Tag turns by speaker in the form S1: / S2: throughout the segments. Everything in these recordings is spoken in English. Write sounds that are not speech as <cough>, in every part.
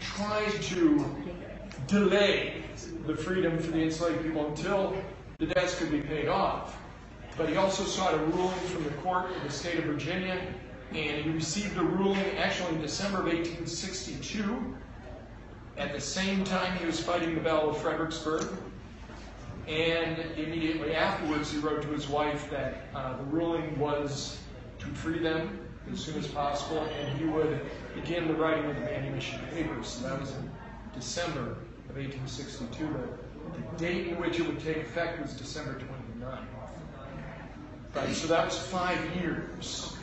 S1: tried to delay the freedom for the enslaved people until the debts could be paid off. But he also sought a ruling from the court of the state of Virginia, and he received a ruling actually in December of 1862. At the same time, he was fighting the Battle of Fredericksburg. And immediately afterwards, he wrote to his wife that uh, the ruling was to free them as soon as possible, and he would begin the writing of the manumission papers. So that was in December of 1862. The, the date in which it would take effect was December 29. Right, so that was five years.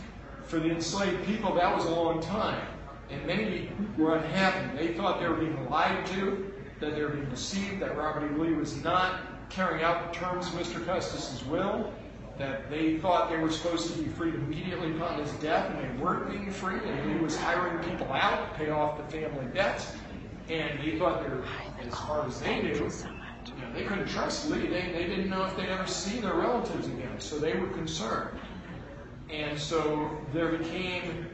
S1: For the enslaved people, that was a long time. And many were unhappy. They thought they were being lied to, that they were being deceived, that Robert E. Lee was not carrying out the terms of Mr. Custis's will, that they thought they were supposed to be freed immediately upon his death, and they weren't being freed, and he was hiring people out to pay off the family debts, and they thought they were, as far as they knew, you know, they couldn't trust Lee. They, they didn't know if they'd ever see their relatives again, so they were concerned. And so there became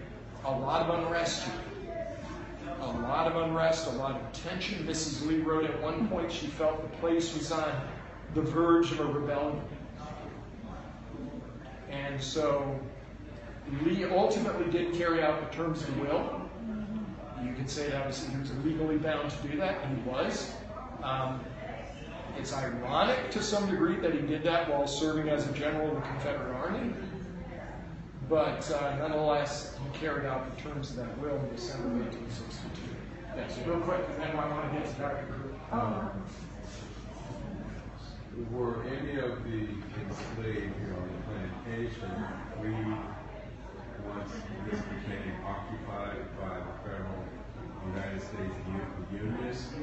S1: a lot of unrest here. A lot of unrest, a lot of tension. Mrs. Lee wrote at one point she felt the place was on the verge of a rebellion. And so Lee ultimately did carry out the terms of the will. You could say that he was legally bound to do that, and he was. Um, it's ironic to some degree that he did that while serving as a general in the Confederate Army. But uh, nonetheless, he carried out the terms of that will in December of 1862. Yes, real quick, and then I want to get to Dr. Crew.
S2: Um, were any of the enslaved here on the plantation freed once this became occupied by the federal United States Unionists?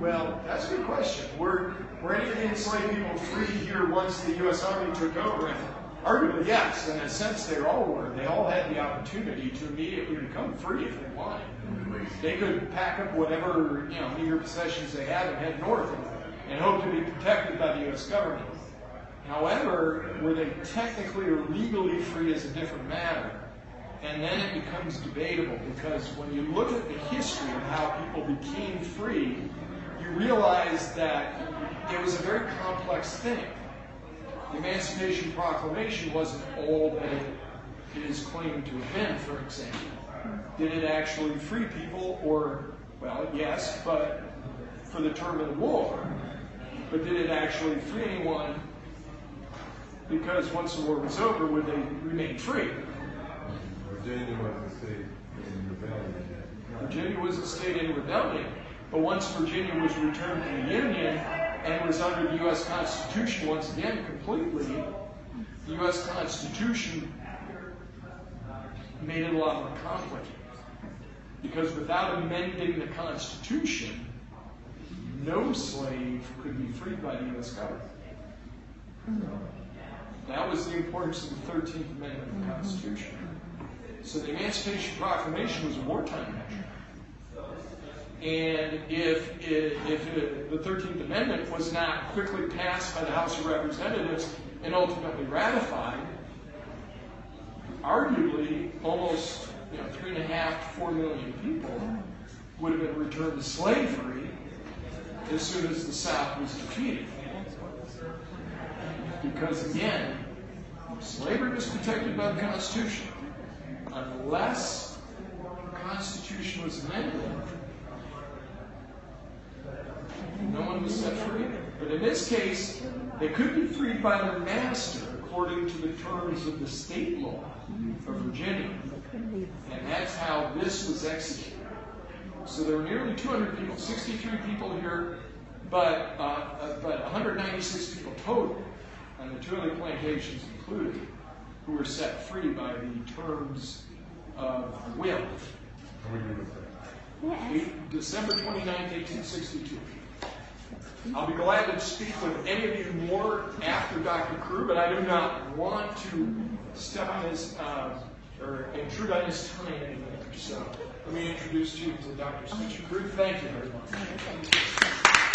S1: Well, that's a good question. Were, were any of the enslaved people free here once the U.S. Army took over? Arguably, yes. In a sense, they all were. They all had the opportunity to immediately become free if they wanted. They could pack up whatever you know meager possessions they had and head north and, hope to be protected by the U.S. government. However, were they technically or legally free is a different matter. And then it becomes debatable because when you look at the history of how people became free, you realize that it was a very complex thing. The Emancipation Proclamation wasn't all that it is claimed to have been, for example. Did it actually free people? Or, well, yes, but for the term of the war. But did it actually free anyone? Because once the war was over, would they remain free?
S2: Virginia was a state in rebellion.
S1: Virginia was a state in rebellion. But once Virginia was returned to the Union and was under the U.S. Constitution once again completely, the U.S. Constitution made it a lot more complicated. Because without amending the Constitution, no slave could be freed by the U.S. government. That was the importance of the 13th Amendment of the Constitution. So the Emancipation Proclamation was a wartime measure. And if, it, if it, the 13th Amendment was not quickly passed by the House of Representatives and ultimately ratified, arguably almost you know, three and a half to four million people would have been returned to slavery as soon as the South was defeated. Because again, slavery was protected by the Constitution. Unless the Constitution was amended, no one was set free. But in this case, they could be freed by their master according to the terms of the state law of Virginia. And that's how this was executed. So there were nearly 200 people, 63 people here, but, uh, uh, but 196 people total, and the two plantations included, who were set free by the terms of will.
S2: How many was that?
S1: Eight- December 29, 1862. I'll be glad to speak with any of you more after Dr. Crew, but I do not want to step on his, uh, or intrude on his time anymore. So let me introduce you to Dr. Stitcher Crew. Thank you very much.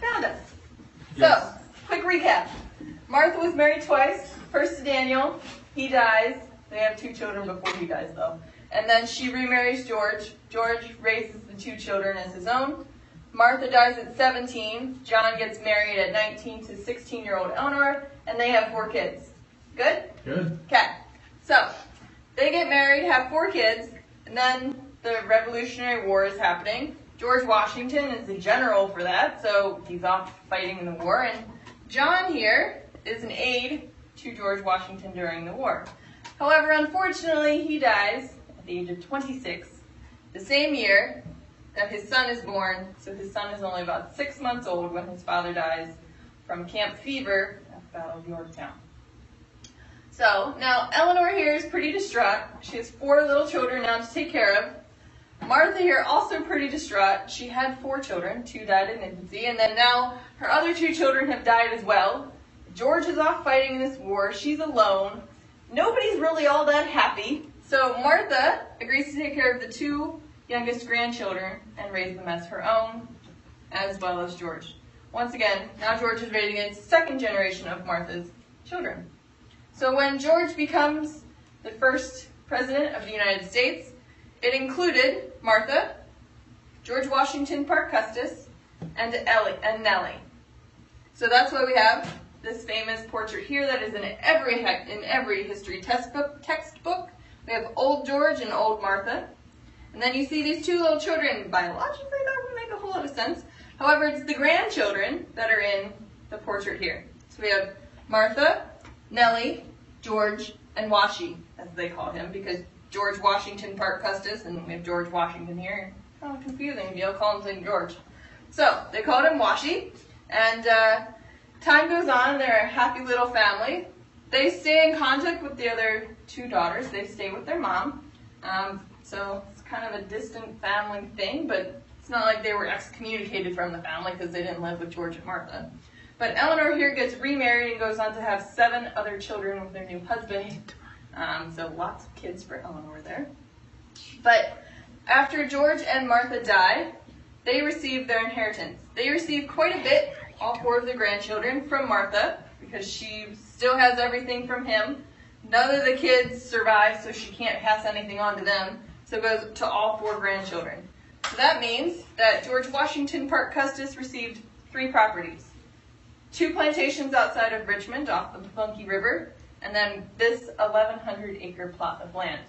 S3: Found us.
S1: Yes.
S3: So, quick recap. Martha was married twice. First to Daniel, he dies. They have two children before he dies, though. And then she remarries George. George raises the two children as his own. Martha dies at 17. John gets married at 19 to 16 year old Eleanor, and they have four kids. Good?
S4: Good.
S3: Okay. So, they get married, have four kids, and then the Revolutionary War is happening. George Washington is the general for that, so he's off fighting in the war. And John here is an aide to George Washington during the war. However, unfortunately, he dies at the age of 26, the same year that his son is born. So his son is only about six months old when his father dies from camp fever at the Battle of Yorktown. So now Eleanor here is pretty distraught. She has four little children now to take care of. Martha here also pretty distraught. She had four children, two died in infancy, and then now her other two children have died as well. George is off fighting in this war. She's alone. Nobody's really all that happy. So Martha agrees to take care of the two youngest grandchildren and raise them as her own, as well as George. Once again, now George is raising a second generation of Martha's children. So when George becomes the first president of the United States, it included Martha, George Washington Parke Custis, and Ellie and Nellie. So that's why we have this famous portrait here that is in every in every history textbook. Textbook. We have Old George and Old Martha. And then you see these two little children. Biologically, that would make a whole lot of sense. However, it's the grandchildren that are in the portrait here. So we have Martha, Nellie, George, and Washi, as they call him, because George Washington Parke Custis, and we have George Washington here. Kind of confusing you all call him St. George. So they called him Washi, and uh, time goes on, they're a happy little family. They stay in contact with the other two daughters. They stay with their mom. Um, so it's kind of a distant family thing, but it's not like they were excommunicated from the family because they didn't live with George and Martha. But Eleanor here gets remarried and goes on to have seven other children with their new husband. Um, so lots of kids for Eleanor there. But after George and Martha die, they receive their inheritance. They receive quite a bit, all four of the grandchildren, from Martha, because she still has everything from him. None of the kids survive, so she can't pass anything on to them. So it goes to all four grandchildren. So that means that George Washington Parke Custis received three properties. Two plantations outside of Richmond off the Pamunkey River, and then this 1,100 acre plot of land.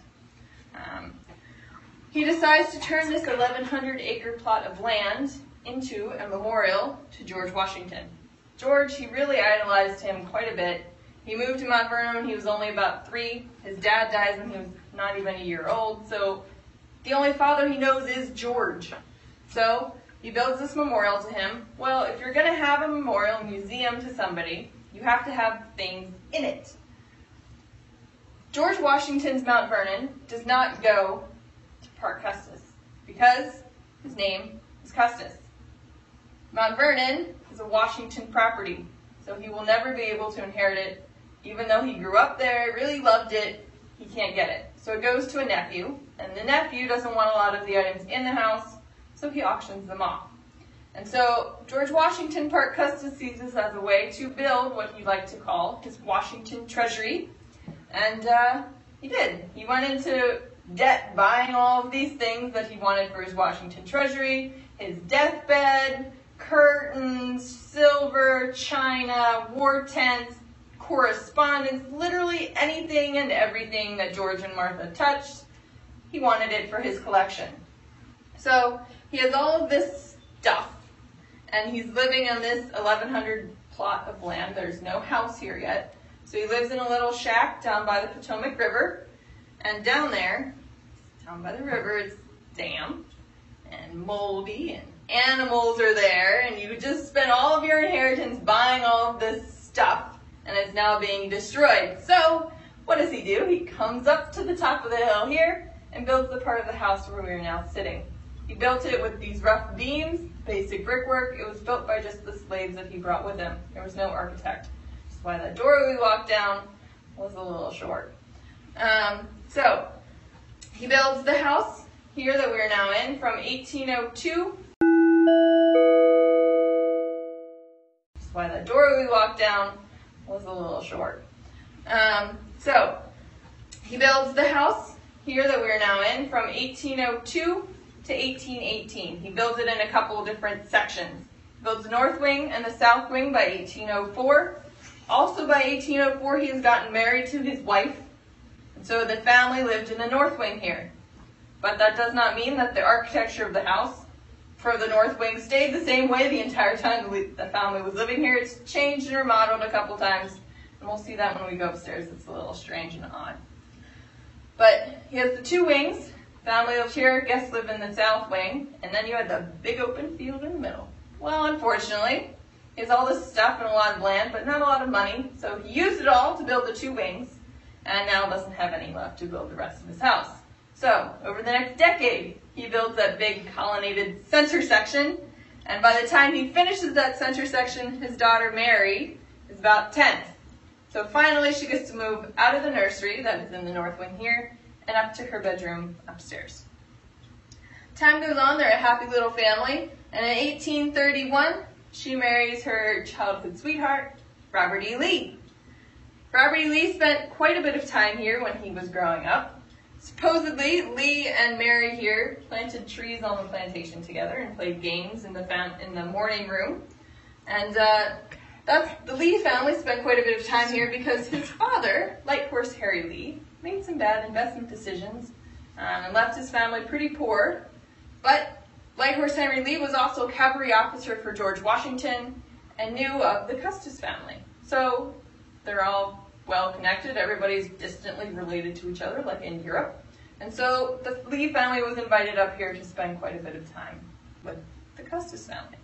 S3: Um, he decides to turn this 1,100 acre plot of land into a memorial to George Washington. George, he really idolized him quite a bit. He moved to Mount Vernon when he was only about three. His dad dies when he was not even a year old, so the only father he knows is George. So he builds this memorial to him. Well, if you're going to have a memorial museum to somebody, you have to have things in it. George Washington's Mount Vernon does not go to Parke Custis because his name is Custis. Mount Vernon is a Washington property, so he will never be able to inherit it. Even though he grew up there, really loved it, he can't get it. So it goes to a nephew, and the nephew doesn't want a lot of the items in the house, so he auctions them off. And so George Washington Parke Custis sees this as a way to build what he liked to call his Washington Treasury, and uh, he did. He went into debt buying all of these things that he wanted for his Washington Treasury, his deathbed, curtains, silver, china, war tents, correspondence, literally anything and everything that George and Martha touched, he wanted it for his collection. So he has all of this stuff, and he's living on this 1,100 plot of land. There's no house here yet. So he lives in a little shack down by the Potomac River. And down there, down by the river, it's damp and moldy and animals are there and you just spent all of your inheritance buying all of this stuff and it's now being destroyed. So what does he do? He comes up to the top of the hill here and builds the part of the house where we are now sitting. He built it with these rough beams, basic brickwork. It was built by just the slaves that he brought with him. There was no architect That's why that door we walked down was a little short. Um, so, he builds the house here that we're now in from 1802. That's why that door we walked down was a little short. Um, so he builds the house here that we're now in from 1802 to 1818. He builds it in a couple of different sections. He builds the north wing and the south wing by 1804. Also by 1804, he has gotten married to his wife, and so the family lived in the north wing here. But that does not mean that the architecture of the house for the north wing stayed the same way the entire time the the family was living here. It's changed and remodeled a couple times, and we'll see that when we go upstairs. It's a little strange and odd. But he has the two wings. Family lives here, guests live in the south wing, and then you had the big open field in the middle. Well, unfortunately, he has all this stuff and a lot of land, but not a lot of money, so he used it all to build the two wings, and now doesn't have any left to build the rest of his house. So, over the next decade, he builds that big colonnaded center section, and by the time he finishes that center section, his daughter Mary is about 10. So finally, she gets to move out of the nursery that is in the north wing here and up to her bedroom upstairs. Time goes on, they're a happy little family, and in 1831, she marries her childhood sweetheart, Robert E. Lee. Robert E. Lee spent quite a bit of time here when he was growing up. Supposedly, Lee and Mary here planted trees on the plantation together and played games in the in the morning room. And uh, that's the Lee family spent quite a bit of time here because his father, Light Horse Harry Lee, made some bad investment decisions um, and left his family pretty poor. But Light Horse Henry Lee was also a cavalry officer for George Washington and knew of the Custis family. So they're all well connected. Everybody's distantly related to each other, like in Europe. And so the Lee family was invited up here to spend quite a bit of time with the Custis family.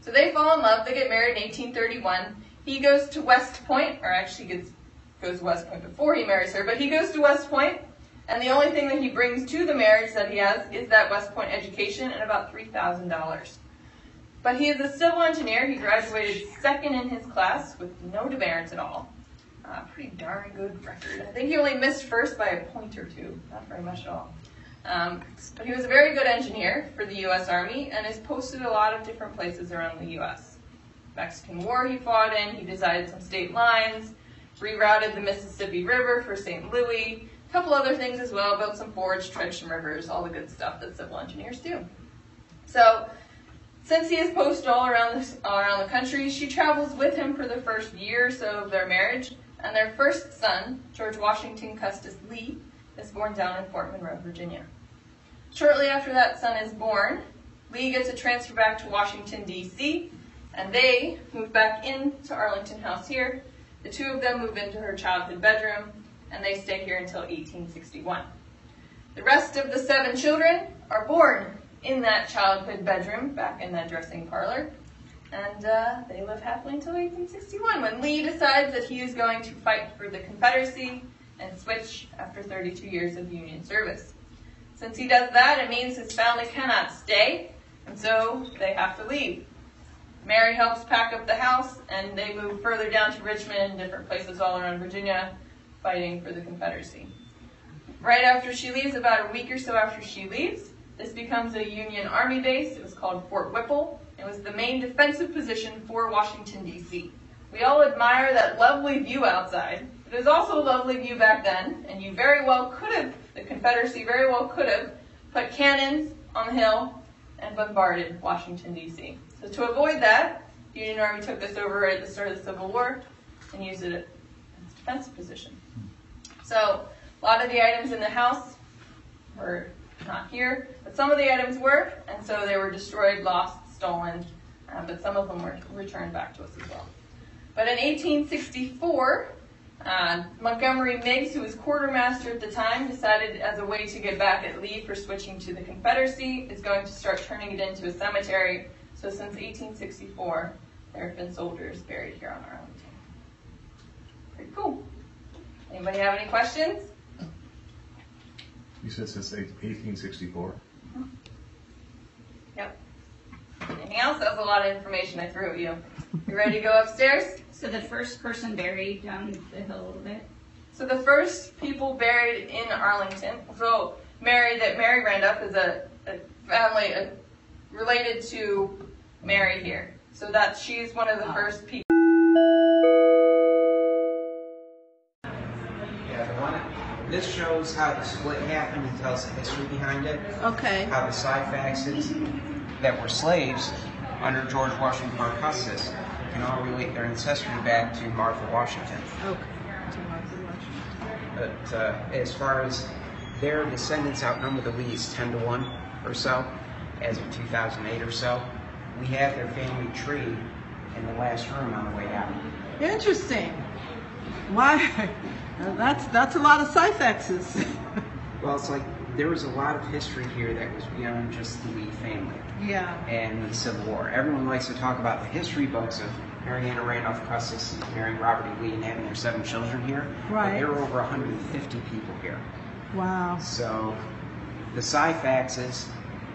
S3: So they fall in love. They get married in 1831. He goes to West Point, or actually gets goes to West Point before he marries her, but he goes to West Point, and the only thing that he brings to the marriage that he has is that West Point education and about three thousand dollars. But he is a civil engineer. He graduated second in his class with no demerits at all. Uh, pretty darn good record. I think he only missed first by a point or two, not very much at all. Um, but he was a very good engineer for the U.S. Army and is posted a lot of different places around the U.S. Mexican War he fought in, he decided some state lines, rerouted the Mississippi River for St. Louis, a couple other things as well, built some forts, dredged some rivers, all the good stuff that civil engineers do. So, since he is posted all around the, all around the country, she travels with him for the first year or so of their marriage, and their first son, George Washington Custis Lee, is born down in Fort Monroe, Virginia. Shortly after that son is born, Lee gets a transfer back to Washington, D.C., and they move back into Arlington House here. The two of them move into her childhood bedroom, and they stay here until 1861. The rest of the seven children are born in that childhood bedroom, back in that dressing parlor, and uh, they live happily until 1861 when Lee decides that he is going to fight for the Confederacy and switch after 32 years of Union service. Since he does that, it means his family cannot stay, and so they have to leave. Mary helps pack up the house, and they move further down to Richmond different places all around Virginia, fighting for the Confederacy. Right after she leaves, about a week or so after she leaves, this becomes a Union Army base. It was called Fort Whipple. It was the main defensive position for Washington, D.C. We all admire that lovely view outside. It was also a lovely view back then, and you very well could have, the Confederacy very well could have, put cannons on the hill and bombarded Washington, D.C. So to avoid that, the Union Army took this over at the start of the Civil War and used it as a defensive position. So a lot of the items in the house were not here, but some of the items were, and so they were destroyed, lost, stolen, um, but some of them were returned back to us as well. But in 1864, uh, Montgomery Meigs, who was quartermaster at the time, decided as a way to get back at Lee for switching to the Confederacy, is going to start turning it into a cemetery. So since 1864, there have been soldiers buried here on Arlington. Pretty cool. Anybody have any questions?
S4: You said since eighteen sixty-four?
S3: Yep. Anything else? That was a lot of information I threw at you. You ready to go upstairs?
S5: So the first person buried down the hill a little bit.
S3: So the first people buried in Arlington. So Mary, that Mary Randolph is a, a family uh related to Mary here. So that she's one of the first people.
S6: this shows how the split happened and tells the history behind it.
S7: Okay.
S6: How the Syphaxes that were slaves under George Washington Marcus's can all relate their ancestry back to Martha Washington.
S7: Okay.
S6: But uh, as far as their descendants outnumber the Lees 10 to 1 or so as of 2008 or so, we have their family tree in the last room on the way out.
S7: Interesting. Why? That's that's a lot of Syphaxes.
S6: Well, it's like there was a lot of history here that was beyond just the Lee family
S7: yeah.
S6: and the Civil War. Everyone likes to talk about the history books of Mary Anna Randolph Custis marrying Robert E. Lee and having their seven children here. But
S7: Right.
S6: there were over 150 people here.
S7: Wow.
S6: So the Syphaxes,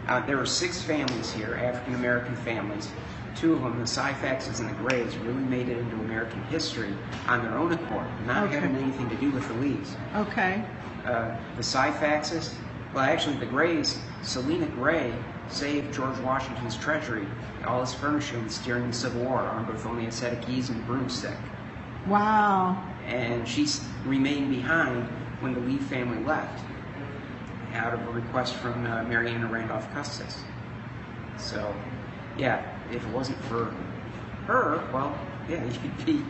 S6: uh, there were six families here, African American families. Two of them, the Syphaxes and the Grays, really made it into American history on their own accord, not
S7: Okay.
S6: having anything to do with the Lees.
S7: Okay.
S6: Uh, the Syphaxes, well, actually, the Grays, Selina Gray saved George Washington's treasury, all his furnishings during the Civil War, armed with only a set of keys and a broomstick
S7: Wow.
S6: and she remained behind when the Lee family left, out of a request from uh, Mary Anna Randolph Custis. So, yeah, if it wasn't for her, well, yeah, <laughs> you'd be,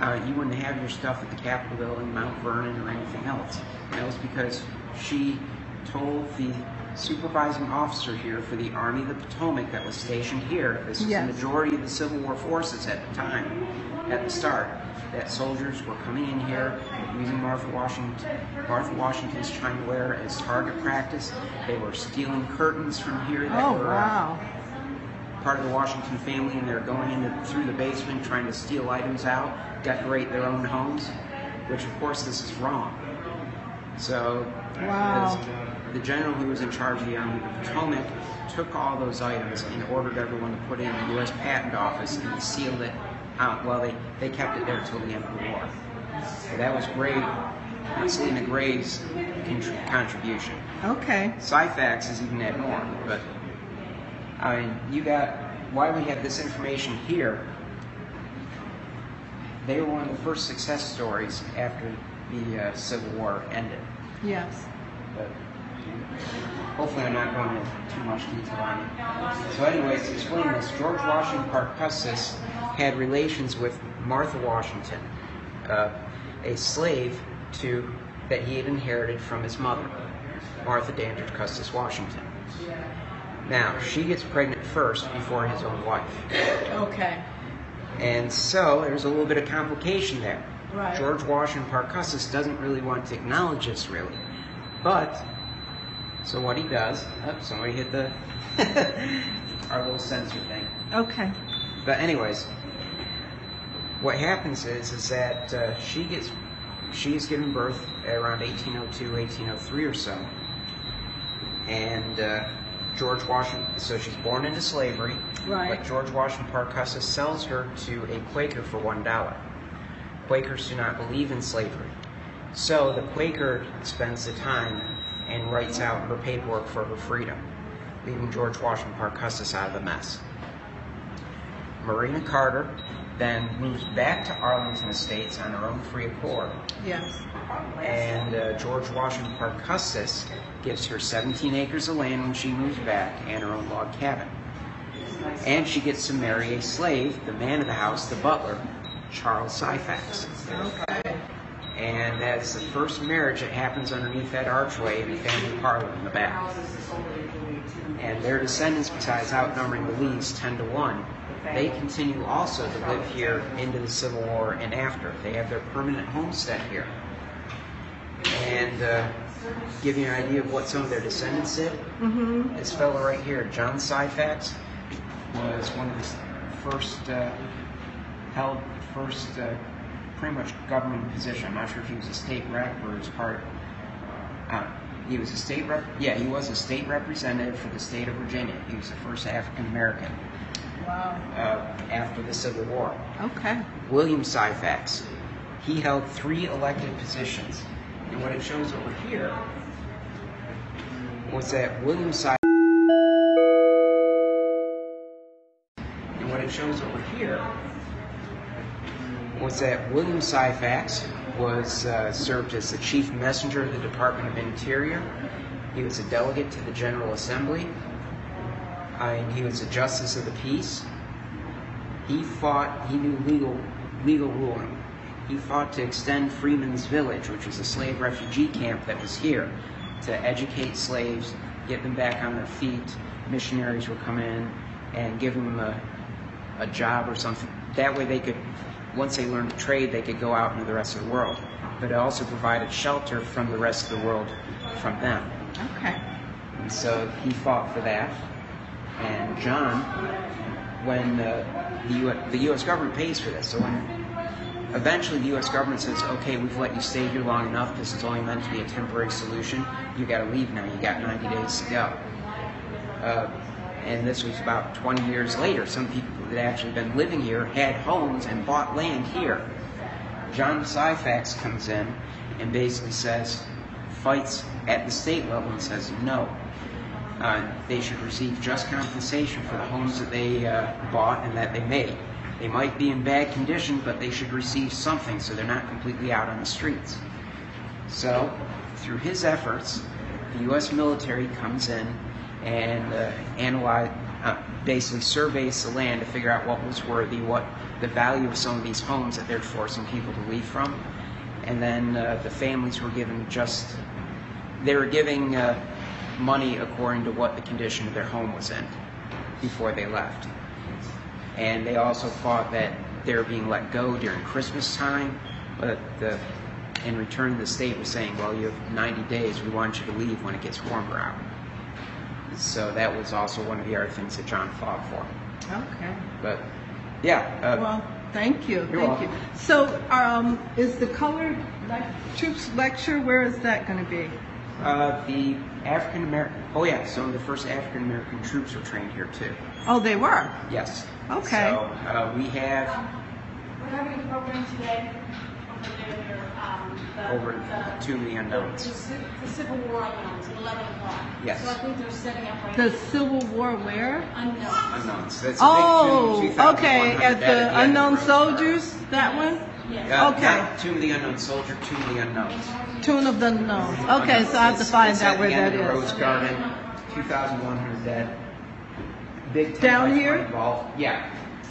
S6: uh, you wouldn't have your stuff at the Capitol building, Mount Vernon, or anything else. And that was because she told the supervising officer here for the Army of the Potomac that was stationed here, this was
S7: Yes.
S6: the majority of the Civil War forces at the time, at the start, that soldiers were coming in here using Martha Washington, Martha Washington's chinaware as target practice. They were stealing curtains from here that
S7: Oh
S6: were
S7: wow.
S6: part of the Washington family, and they're going in through the basement trying to steal items out, decorate their own homes, which of course this is wrong. So,
S7: Wow.
S6: the, the general who was in charge of the Army of the Potomac took all those items and ordered everyone to put it in the U.S. Patent Office and sealed it out. Well, they, they kept it there till the end of the war. So that was great. uh, Selina Gray's contr- contribution.
S7: Okay.
S6: Syphax is even that more, but I mean, you got why we have this information here. They were one of the first success stories after the uh, Civil War ended.
S7: Yes.
S6: But hopefully, I'm not going into too much detail on it. So, anyways, to explain this, George Washington Parke Custis had relations with Martha Washington, uh, a slave to that he had inherited from his mother, Martha Dandridge Custis Washington. Now, she gets pregnant first before his own wife.
S7: Okay.
S6: And so there's a little bit of complication there.
S7: Right.
S6: George Washington Parke Custis doesn't really want to acknowledge this, really. But, so what he does, oh, somebody hit the, <laughs> our little sensor thing.
S7: Okay.
S6: But anyways, what happens is, is that uh, she gets, she is given birth around 1802, 1803 or so. And uh, George Washington, so she's born into slavery.
S7: Right.
S6: But George Washington Parke Custis sells her to a Quaker for one dollar. Quakers do not believe in slavery. So the Quaker spends the time and writes out her paperwork for her freedom, leaving George Washington Parke Custis out of the mess. Marina Carter then moves back to Arlington Estates on her own free accord,
S7: Yes.
S6: and uh, George Washington Parke Custis gives her 17 acres of land when she moves back and her own log cabin. And she gets to marry a slave, the man of the house, the butler, Charles Syphax.
S7: Okay.
S6: And that's the first marriage that happens underneath that archway in the family parlor in the back. And their descendants, besides outnumbering the Lees 10 to 1, they continue also to live here into the Civil War and after. They have their permanent homestead here. And uh, give you an idea of what some of their descendants did,
S7: Mm-hmm.
S6: this fellow right here, John Syphax, was one of the first uh, held first uh, pretty much government position. I'm not sure if he was a state rep or was part. Uh, he was a state rep. Yeah, he was a state representative for the state of Virginia. He was the first African American
S7: Wow.
S6: uh, after the Civil War.
S7: Okay.
S6: William Syphax. He held three elected positions. And what it shows over here was that William Syphax. And what it shows over here was that William Syphax was uh, served as the chief messenger of the Department of Interior. He was a delegate to the General Assembly. And he was a justice of the peace. He fought. He knew legal legal ruling. He fought to extend Freedman's Village, which was a slave refugee camp that was here, to educate slaves, get them back on their feet. Missionaries would come in and give them a, a job or something. That way they could, once they learned the trade, they could go out into the rest of the world. But it also provided shelter from the rest of the world from them.
S7: Okay.
S6: And so he fought for that. And John, when the, U- the U.S. government pays for this, so when eventually the U.S. government says, okay, we've let you stay here long enough, this is only meant to be a temporary solution, you got to leave now, you got 90 days to go. Uh, and this was about 20 years later. Some people that had actually been living here had homes and bought land here. John Syphax comes in and basically says, fights at the state level and says no. Uh, they should receive just compensation for the homes that they uh, bought and that they made. They might be in bad condition, but they should receive something so they're not completely out on the streets. So, through his efforts, the U.S. military comes in and uh, analyze, uh, basically surveys the land to figure out what was worthy, what the value of some of these homes that they're forcing people to leave from, and then uh, the families were given just they were giving uh, money according to what the condition of their home was in before they left. And they also thought that they were being let go during Christmas time, but the, in return, the state was saying, well, you have 90 days, we want you to leave when it gets warmer out. So that was also one of the other things that John fought for.
S7: Okay.
S6: But yeah, uh,
S7: Well, thank you. Thank you. So, um, is the colored lec- troops lecture? Where is that going to be?
S6: Uh, the African American, oh yeah, some of the first African American troops were trained here too.
S7: Oh, they were.
S6: Yes.
S7: Okay.
S6: So uh, we have
S8: We're having a program today over there, um, the.
S6: over
S8: the-
S6: two of the
S8: The,
S6: unknowns.
S8: ci- the Civil War unknowns at eleven o'clock.
S6: Yes.
S8: So I think they're setting up right
S7: The
S8: now.
S7: Civil War where?
S8: Unknowns.
S6: Unknowns. That's a big
S7: Oh,
S6: two- 2,100
S7: okay.
S6: at
S7: At
S6: the
S7: the
S6: end of
S7: Unknown Soldiers, that one?
S8: Yes.
S6: Uh,
S7: Okay.
S6: Not Tomb of the Unknown Soldier, Tomb of the Unknowns.
S7: Tune of the Unknowns. Okay, so I have to
S6: It's-
S7: find
S6: it's
S7: out
S6: at
S7: where
S6: the
S7: that
S6: end of Rose
S7: is.
S6: Garden, 2,100 dead. Big 10
S7: Down
S6: by
S7: here?
S6: 20 ball. Yeah.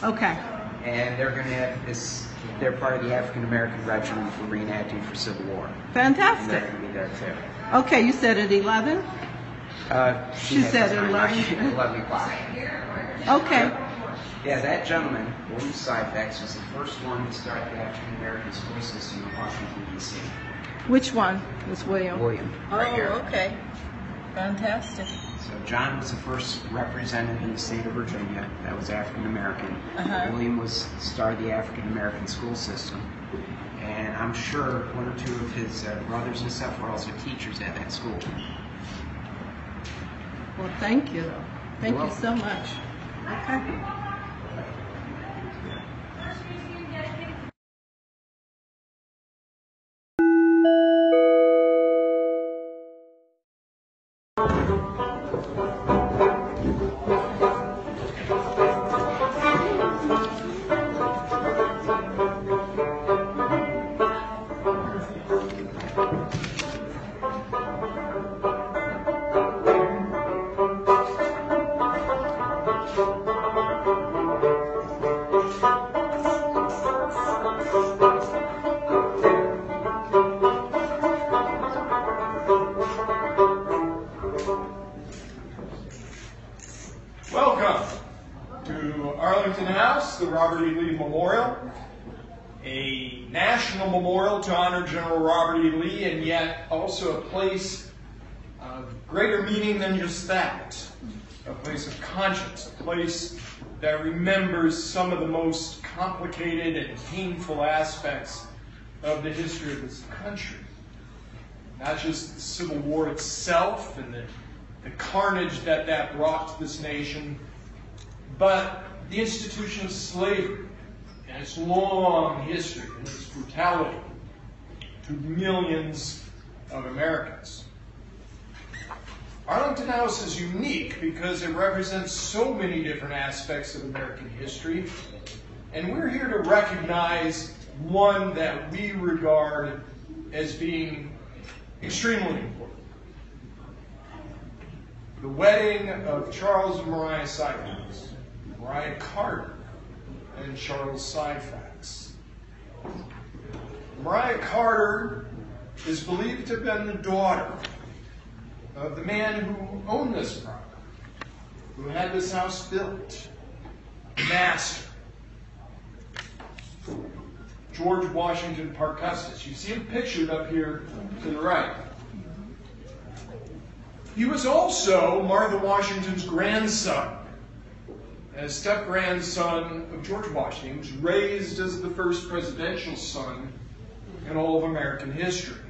S7: Okay.
S6: And they're going to have this, they're part of the African American Regiment for reenacting for Civil War. And they're
S7: Fantastic.
S6: going to be there too.
S7: Okay, you said at 11?
S6: Uh,
S7: She
S6: had
S7: said
S6: the time
S7: 11. <laughs>
S6: 11 o'clock.
S7: Okay.
S6: Yeah, that gentleman, William Syphax, was the first one to start the African American school system in Washington, D.C.
S7: Which one was William?
S6: William, right here.
S7: Oh, okay. Fantastic.
S6: So John was the first representative in the state of Virginia that was African American.
S7: Uh-huh.
S6: William was started the African American school system, and I'm sure one or two of his uh, brothers and stuff were also teachers at that school.
S7: Well, thank you. Thank
S6: You're
S7: you so much. Okay.
S1: Place of conscience, a place that remembers some of the most complicated and painful aspects of the history of this country. Not just the Civil War itself and the, the carnage that that brought to this nation, but the institution of slavery and its long history and its brutality to millions of Americans. Arlington House is unique because it represents so many different aspects of American history, and we're here to recognize one that we regard as being extremely important. The wedding of Charles and Mariah Syphax, Mariah Carter and Charles Syphax. Mariah Carter is believed to have been the daughter of the man who owned this property, who had this house built, master. George Washington Parke Custis. You see him pictured up here to the right. He was also Martha Washington's grandson, and step grandson of George Washington. Was raised as the first presidential son in all of American history.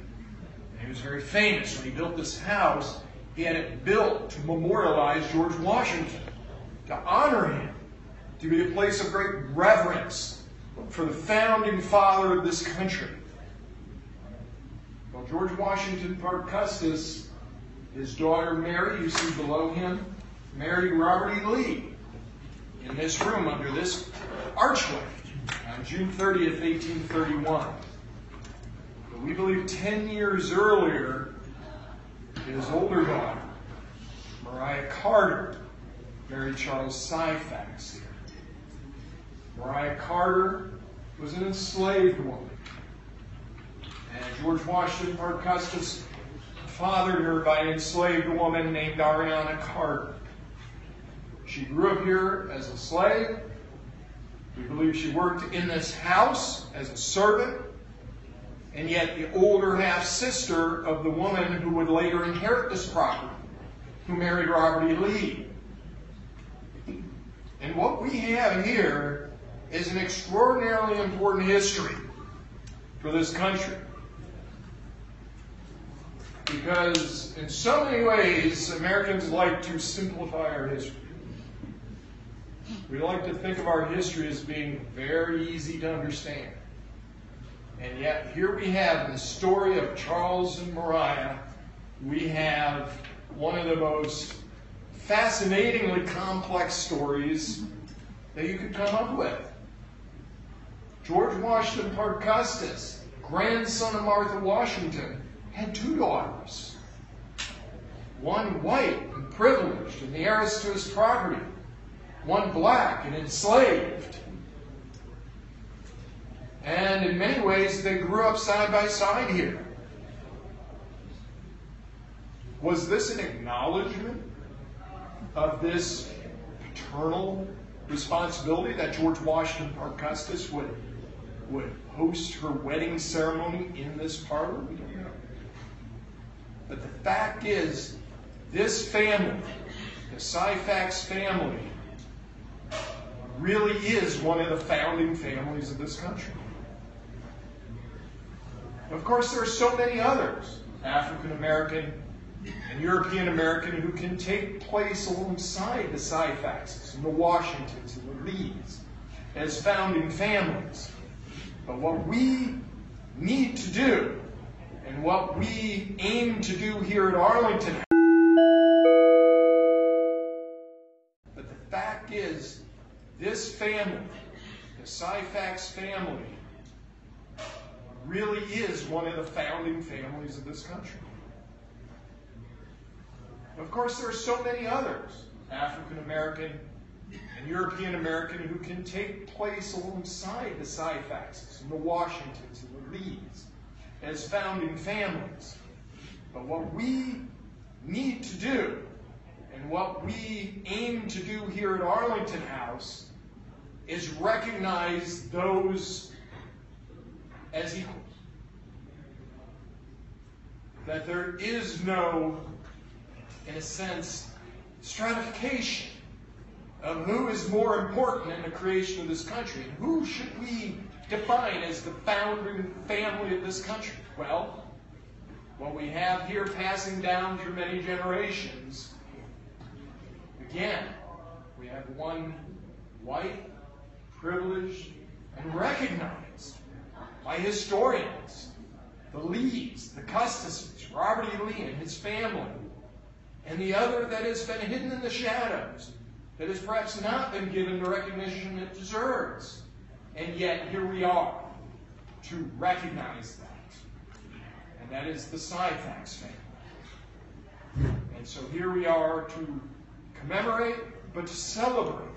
S1: He was very famous. When he built this house, he had it built to memorialize George Washington, to honor him, to be a place of great reverence for the founding father of this country. Well, George Washington Parke Custis, his daughter Mary, you see below him, married Robert E. Lee in this room under this archway on June 30th, 1831. But we believe 10 years earlier, his older daughter, Mariah Carter, married Charles here. Mariah Carter was an enslaved woman. And George Washington Parke Custis fathered her by an enslaved woman named Ariana Carter. She grew up here as a slave. We believe she worked in this house as a servant. And yet, the older half sister of the woman who would later inherit this property, who married Robert E. Lee. And what we have here is an extraordinarily important history for this country. Because in so many ways, Americans like to simplify our history. We like to think of our history as being very easy to understand. And yet, here we have in the story of Charles and Mariah, we have one of the most fascinatingly complex stories that you could come up with. George Washington Parke Custis, grandson of Martha Washington, had two daughters. One white and privileged and the heiress to his property. One black and enslaved. And in many ways, they grew up side by side here. Was this an acknowledgement of this paternal responsibility that George Washington Parke Custis would, would host her wedding ceremony in this parlor? We don't know. But the fact is, this family, the Syphax family, really is one of the founding families of this country. Of course, there are so many others, African American and European American, who can take place alongside the Syphaxes and the Washingtons and the Lees as founding families. But what we need to do, and what we aim to do here at Arlington, but the fact is, this family, the Syphax family, really is one of the founding families of this country. Of course, there are so many others, African American and European American, who can take place alongside the Syphaxes and the Washingtons and the Lees as founding families. But what we need to do, and what we aim to do here at Arlington House, is recognize those as equals. That there is no, in a sense, stratification of who is more important in the creation of this country and who should we define as the founding family of this country. Well, what we have here passing down through many generations, again, we have one white, privileged, and recognized by historians, the Lees, the Custises, Robert E. Lee and his family, and the other that has been hidden in the shadows, that has perhaps not been given the recognition it deserves. And yet, here we are. to recognize that. And that is the Syphax family. And so here we are to commemorate, but to celebrate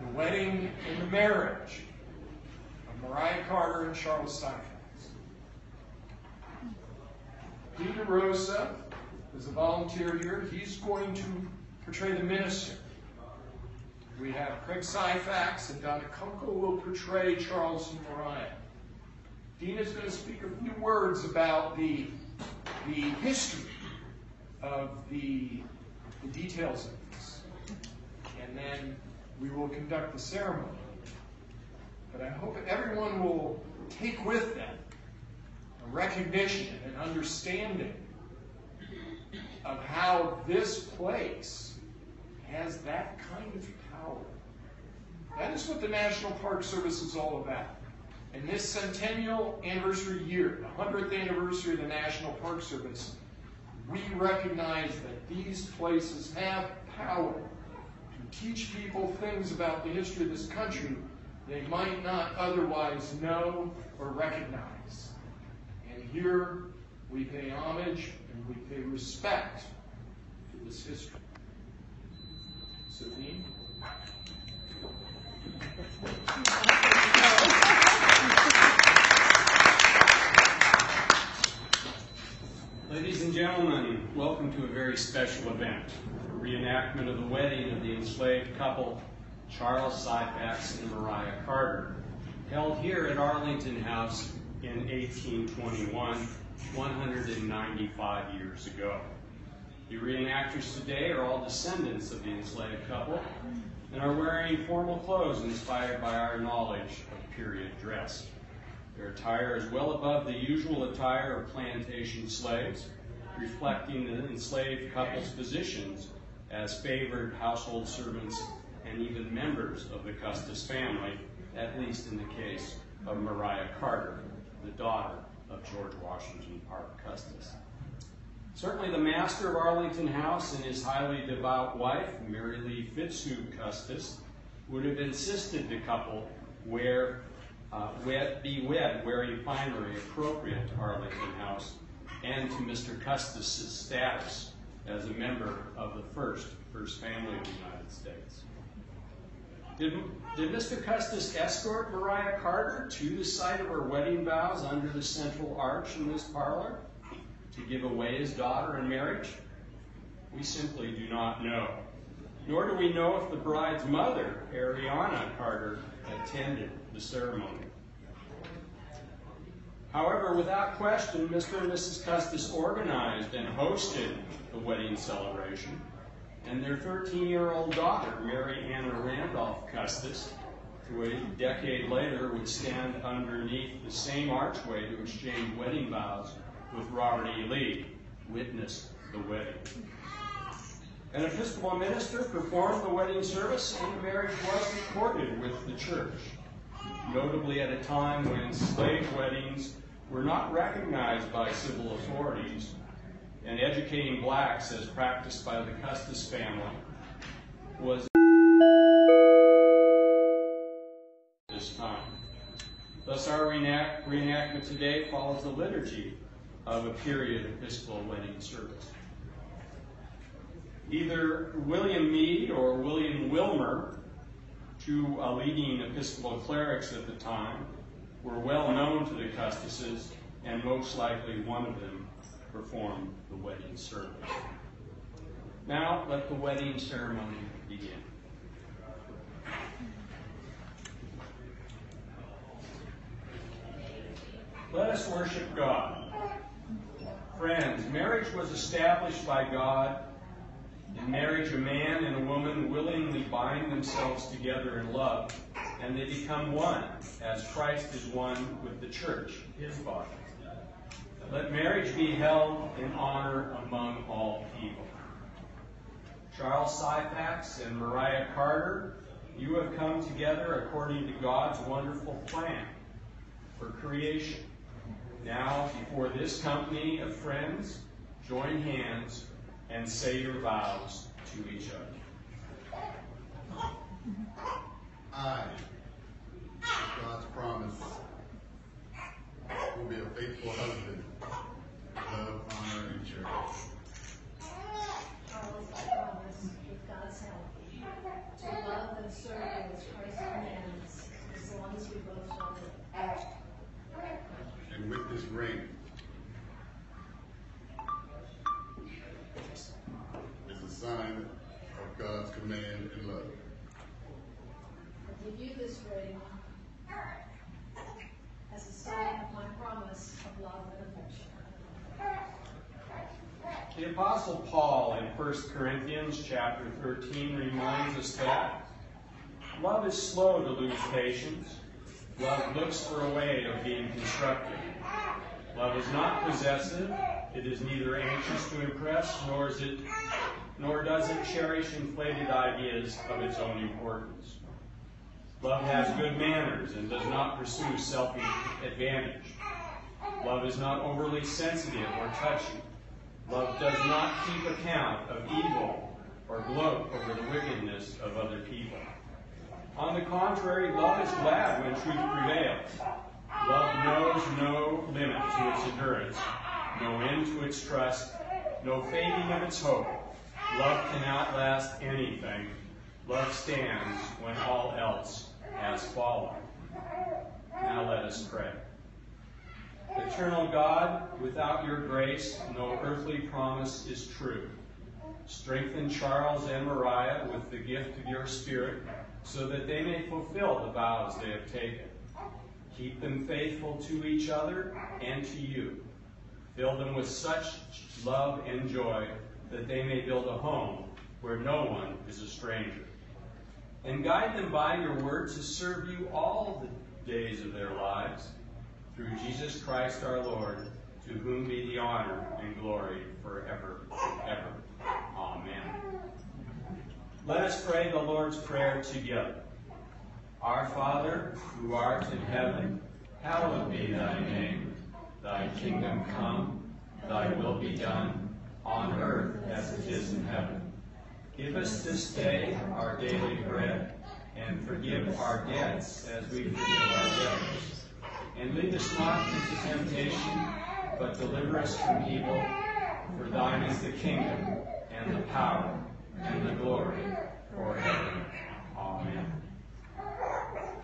S1: the wedding and the marriage Mariah Carter and Charles Syphax. Peter Rosa is a volunteer here. He's going to portray the minister. We have Craig Syphax and Donna Kunkel will portray Charles and Mariah. Dean is going to speak a few words about the, the history of the, the details of this. And then we will conduct the ceremony. But I hope everyone will take with them a recognition and understanding of how this place has that kind of power. That is what the National Park Service is all about. In this centennial anniversary year, the 100th anniversary of the National Park Service, we recognize that these places have power to teach people things about the history of this country they might not otherwise know or recognize. And here we pay homage and we pay respect to this history. Dean?
S9: Ladies and gentlemen, welcome to a very special event, a reenactment of the wedding of the enslaved couple Charles Syphax and Mariah Carter, held here at Arlington House in 1821, 195 years ago. The reenactors today are all descendants of the enslaved couple and are wearing formal clothes inspired by our knowledge of period dress. Their attire is well above the usual attire of plantation slaves, reflecting the enslaved couple's positions as favored household servants and even members of the Custis family, at least in the case of Mariah Carter, the daughter of George Washington Parke Custis. Certainly the master of Arlington House and his highly devout wife, Mary Lee Fitzhugh Custis, would have insisted the couple wear uh, wed, be wed wearing finery appropriate to Arlington House and to Mr. Custis' status as a member of the first First Family of the United States. Did, did Mr. Custis escort Mariah Carter to the site of her wedding vows under the central arch in this parlor to give away his daughter in marriage? We simply do not know. Nor do we know if the bride's mother, Ariana Carter, attended the ceremony. However, without question, Mr. and Mrs. Custis organized and hosted the wedding celebration, and their 13-year-old daughter, Mary Anna Randolph Custis, who a decade later would stand underneath the same archway to exchange wedding vows with Robert E. Lee, witnessed the wedding. An Episcopal minister performed the wedding service, and the marriage was recorded with the church notably at a time when slave weddings were not recognized by civil authorities, and educating blacks as practiced by the Custis family was this time. Thus, our reenact reenactment today follows the liturgy of a period of Episcopal wedding service. Either William Meade or William Wilmer two uh, leading Episcopal clerics at the time, were well known to the Custises, and most likely one of them performed wedding service. Now, let the wedding ceremony begin. Let us worship God. Friends, marriage was established by God in marriage, a man and a woman willingly bind themselves together in love, and they become one, as Christ is one with the church, his body. Let marriage be held in honor among all people. Charles Syphax and Mariah Carter, you have come together according to God's wonderful plan for creation. Now, before this company of friends, join hands and say your vows to each other.
S10: I, God's promise, will be a faithful husband, love, honor, and cherish.
S11: I promise, with God's help, to love and serve as Christ commands, as long as we both shall live.
S10: And with this ring is a sign of God's command and love.
S11: I give you this ring as a sign of my promise of love and affection.
S9: The Apostle Paul in 1 Corinthians chapter 13 reminds us that love is slow to lose patience. Love looks for a way of being constructive. Love is not possessive. It is neither anxious to impress, nor is it, nor does it cherish inflated ideas of its own importance. Love has good manners and does not pursue selfish advantage. Love is not overly sensitive or touchy. Love does not keep account of evil or gloat over the wickedness of other people. On the contrary, love is glad when truth prevails. Love knows no limit to its endurance, no end to its trust, no fading of its hope. Love can outlast anything. Love stands when all else has fallen. Now let us pray. Eternal God, without your grace, no earthly promise is true. Strengthen Charles and Mariah with the gift of your Spirit, so that they may fulfill the vows they have taken. Keep them faithful to each other and to you. Fill them with such love and joy that they may build a home where no one is a stranger. And guide them by your word to serve you all the days of their lives through Jesus Christ our Lord, to whom be the honor and glory forever and ever. Amen. Let us pray the Lord's Prayer together. Our Father, who art in heaven, hallowed be thy name. Thy kingdom come, thy will be done, on earth as it is in heaven. Give us this day our daily bread, and forgive our debts as we forgive our debtors and lead us not into temptation, but deliver us from evil. For thine is the kingdom, and the power, and the glory, forever. Amen.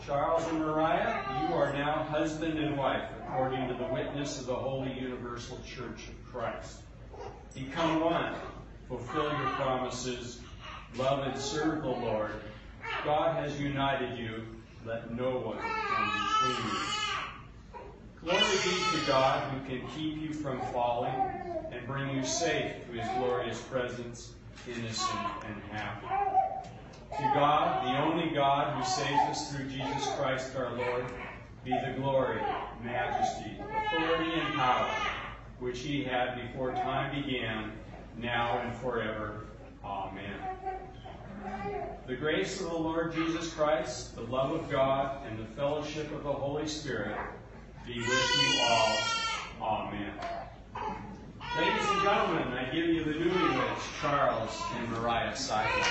S9: Charles and Mariah, you are now husband and wife, according to the witness of the Holy Universal Church of Christ. Become one, fulfill your promises, love and serve the Lord. God has united you, let no one come between you. Glory be to God who can keep you from falling and bring you safe to his glorious presence, innocent and happy. To God, the only God who saves us through Jesus Christ our Lord, be the glory, majesty, authority, and power which he had before time began, now and forever. Amen. The grace of the Lord Jesus Christ, the love of God, and the fellowship of the Holy Spirit be with you all. Amen. Ladies and gentlemen, I give you the newlyweds, Charles and Mariah Syphax.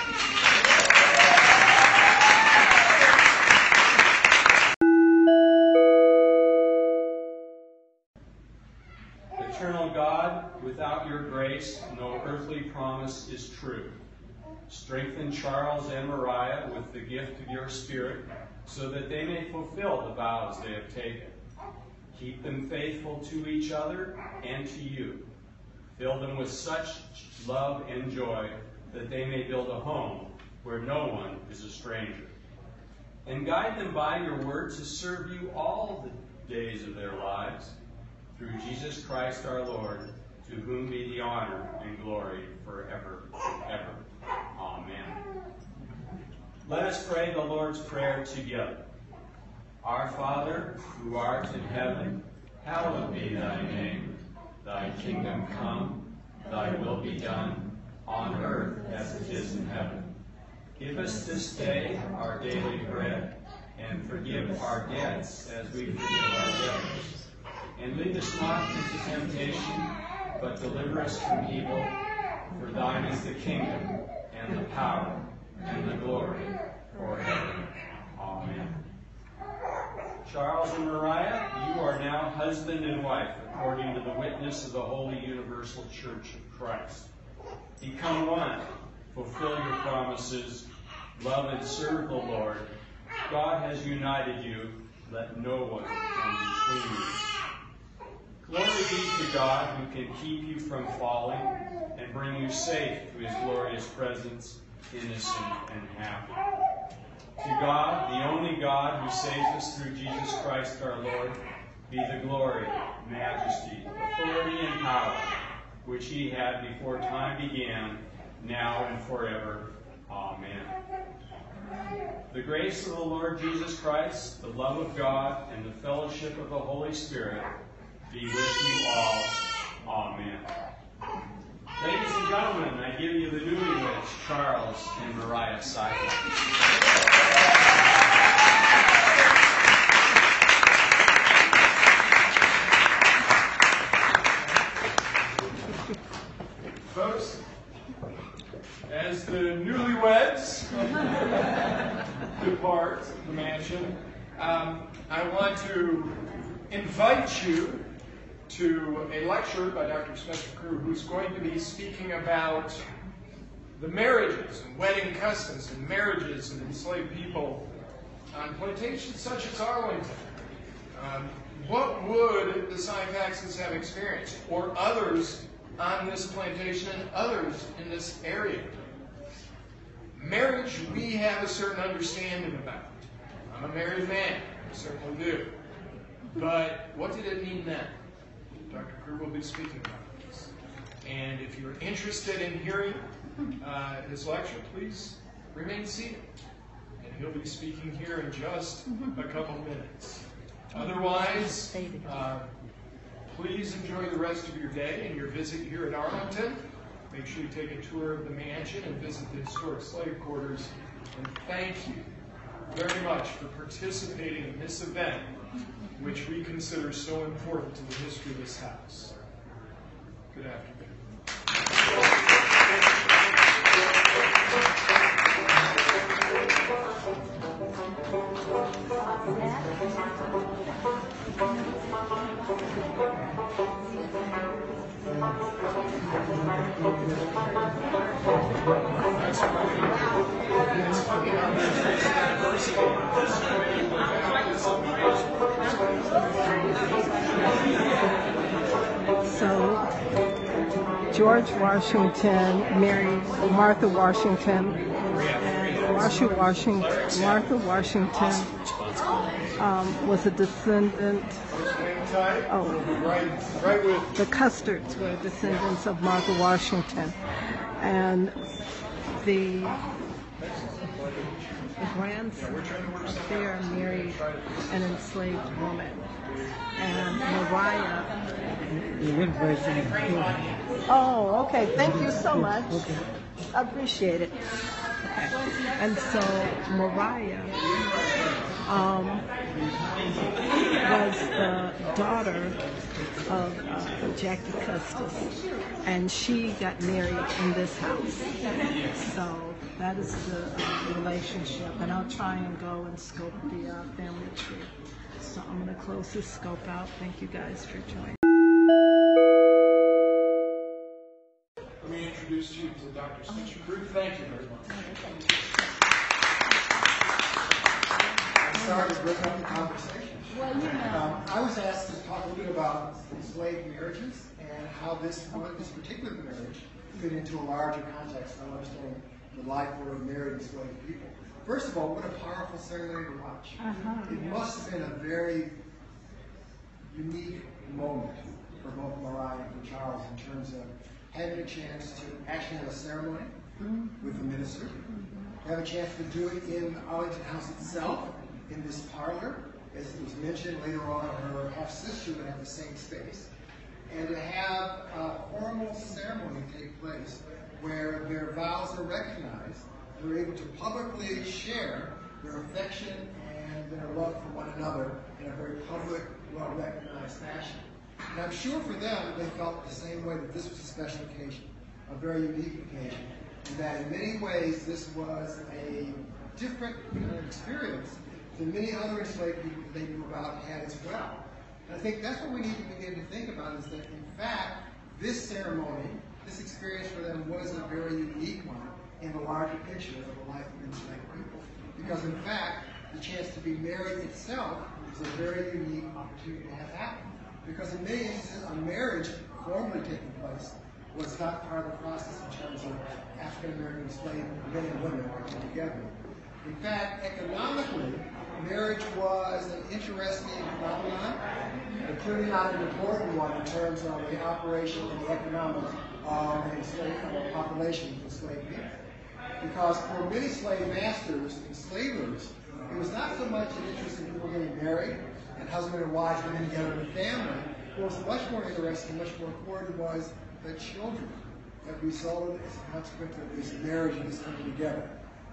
S9: Eternal God, without your grace, no earthly promise is true. Strengthen Charles and Mariah with the gift of your Spirit, so that they may fulfill the vows they have taken. Keep them faithful to each other and to you. Fill them with such love and joy that they may build a home where no one is a stranger. And guide them by your word to serve you all the days of their lives. Through Jesus Christ our Lord, to whom be the honor and glory forever and ever. Amen. Let us pray the Lord's Prayer together. Our Father, who art in heaven, hallowed be thy name. Thy kingdom come, thy will be done, on earth as it is in heaven. Give us this day our daily bread, and forgive our debts as we forgive our debtors. And lead us not into temptation, but deliver us from evil. For thine is the kingdom, and the power, and the glory, forever. Amen. Charles and Mariah, you are now husband and wife, according to the witness of the Holy Universal Church of Christ. Become one, fulfill your promises, love and serve the Lord. God has united you, let no one come between you. Glory be to God who can keep you from falling and bring you safe to his glorious presence, innocent and happy. To God, the only God who saves us through Jesus Christ our Lord, be the glory, majesty, authority, and power which he had before time began, now and forever. Amen. The grace of the Lord Jesus Christ, the love of God, and the fellowship of the Holy Spirit be with you all. Amen. Ladies and gentlemen, I give you the newlyweds, Charles and Mariah Syphax.
S1: Folks, as the newlyweds depart the mansion, um, I want to invite you to a lecture by Dr. Spencer Crew, who's going to be speaking about the marriages and wedding customs and marriages of enslaved people on plantations such as Arlington. Um, what would the Syphaxes have experienced, or others on this plantation and others in this area? Marriage, we have a certain understanding about. I'm a married man, I certainly do. But what did it mean then? Dr. Crew will be speaking about this. And if you're interested in hearing uh, his lecture, please remain seated. And he'll be speaking here in just a couple minutes. Otherwise, uh, please enjoy the rest of your day and your visit here at Arlington. Make sure you take a tour of the mansion and visit the historic slave quarters. And thank you very much for participating in this event, which we consider so important to the history of this house. Good afternoon.
S7: George Washington married Martha Washington, and Martha Washington, Martha Washington um, was a descendant. Oh, the Custises were descendants of Martha Washington, and the, the grandson there married an enslaved woman, and Mariah. Oh, okay. Thank you so much. I appreciate it. Okay. And so Mariah um, was the daughter of uh, Jackie Custis, and she got married in this house. So that is the uh, relationship, and I'll try and go and scope the uh, family tree. So I'm going to close this scope out. Thank you guys for joining.
S1: Let me introduce you to Dr. Crew. Thank you very much.
S12: I'm sorry to break up the conversation.
S11: Well, you know.
S12: Um, I was asked to talk a little bit about slave marriages and how this, this particular marriage fit into a larger context of understanding the life of married enslaved people. First of all, what a powerful ceremony to watch.
S5: Uh-huh,
S12: It must have been a very unique moment for both Mariah and Charles in terms of having a chance to actually have a ceremony with the minister, have a chance to do it in Arlington House itself, in this parlor. As it was mentioned later on, her half sister would have the same space, and to have a formal ceremony take place where their vows are recognized, they're able to publicly share their affection and their love for one another in a very public, well-recognized fashion. And I'm sure for them, they felt the same way that this was a special occasion, a very unique occasion, and that in many ways this was a different experience than many other enslaved people they knew about had as well. And I think that's what we need to begin to think about is that in fact, this ceremony, this experience for them was a very unique one in the larger picture of the life of enslaved people. Because in fact, the chance to be married itself is a very unique opportunity to have happen. Because in many instances, a marriage formally taking place was not part of the process in terms of African American enslaved men and women working together. In fact, economically, marriage was an interesting phenomenon, and clearly not an important one in terms of the operation and the economics of um, an enslaved of a population of enslaved people. Because for many slave masters and slavers, it was not so much an interest in people getting married and husband and wife living together in a family. What was much more interesting, much more important was the children that resulted as a consequence of this marriage and this coming together.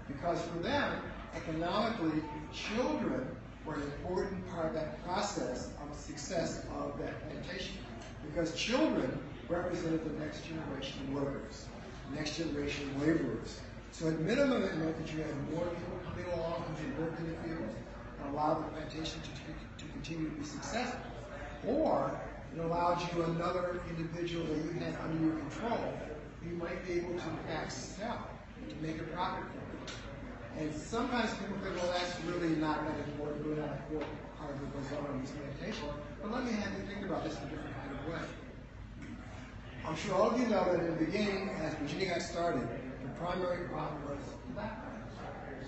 S12: Because for them, economically, children were an important part of that process of success of that plantation. Because children represented the next generation of workers, next generation laborers. So at minimum, it meant that you had more people coming along who could work in the fields and allowed the plantation to, to continue to be successful. Or it allowed you another individual that you had under your control you might be able to fact sell to make a profit from it. And sometimes people think, well, that's really not that important, really not important part of what goes on this plantation. But let me have you think about this in a different kind of way. I'm sure all of you know that in the beginning, as Virginia got started, primary crop was tobacco.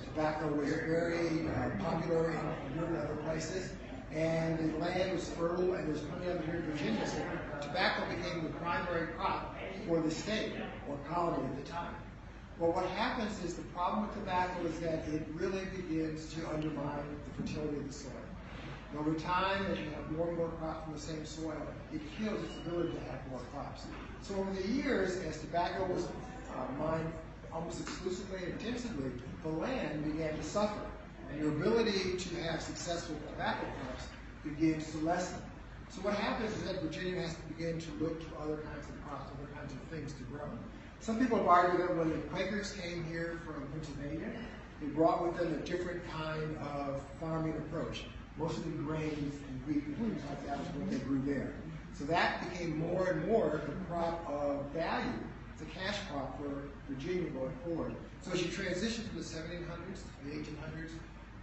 S12: Tobacco was very uh, popular in Europe and other places, and the land was fertile, and plenty of it here in Virginia, so tobacco became the primary crop for the state or colony at the time. But what happens is the problem with tobacco is that it really begins to undermine the fertility of the soil. Over time, as you have more and more crops from the same soil, it kills its ability to have more crops. So over the years, as tobacco was uh, mined almost exclusively and intensively, the land began to suffer. And your ability to have successful tobacco crops begins to lessen. So what happens is that Virginia has to begin to look to other kinds of crops, other kinds of things to grow. Some people have argued that when the Quakers came here from Pennsylvania, they brought with them a different kind of farming approach. Mostly grains and wheat and things like that was what they grew there. So that became more and more the crop of value, the cash crop for Virginia going forward. So as you transition from the 1700s to the 1800s,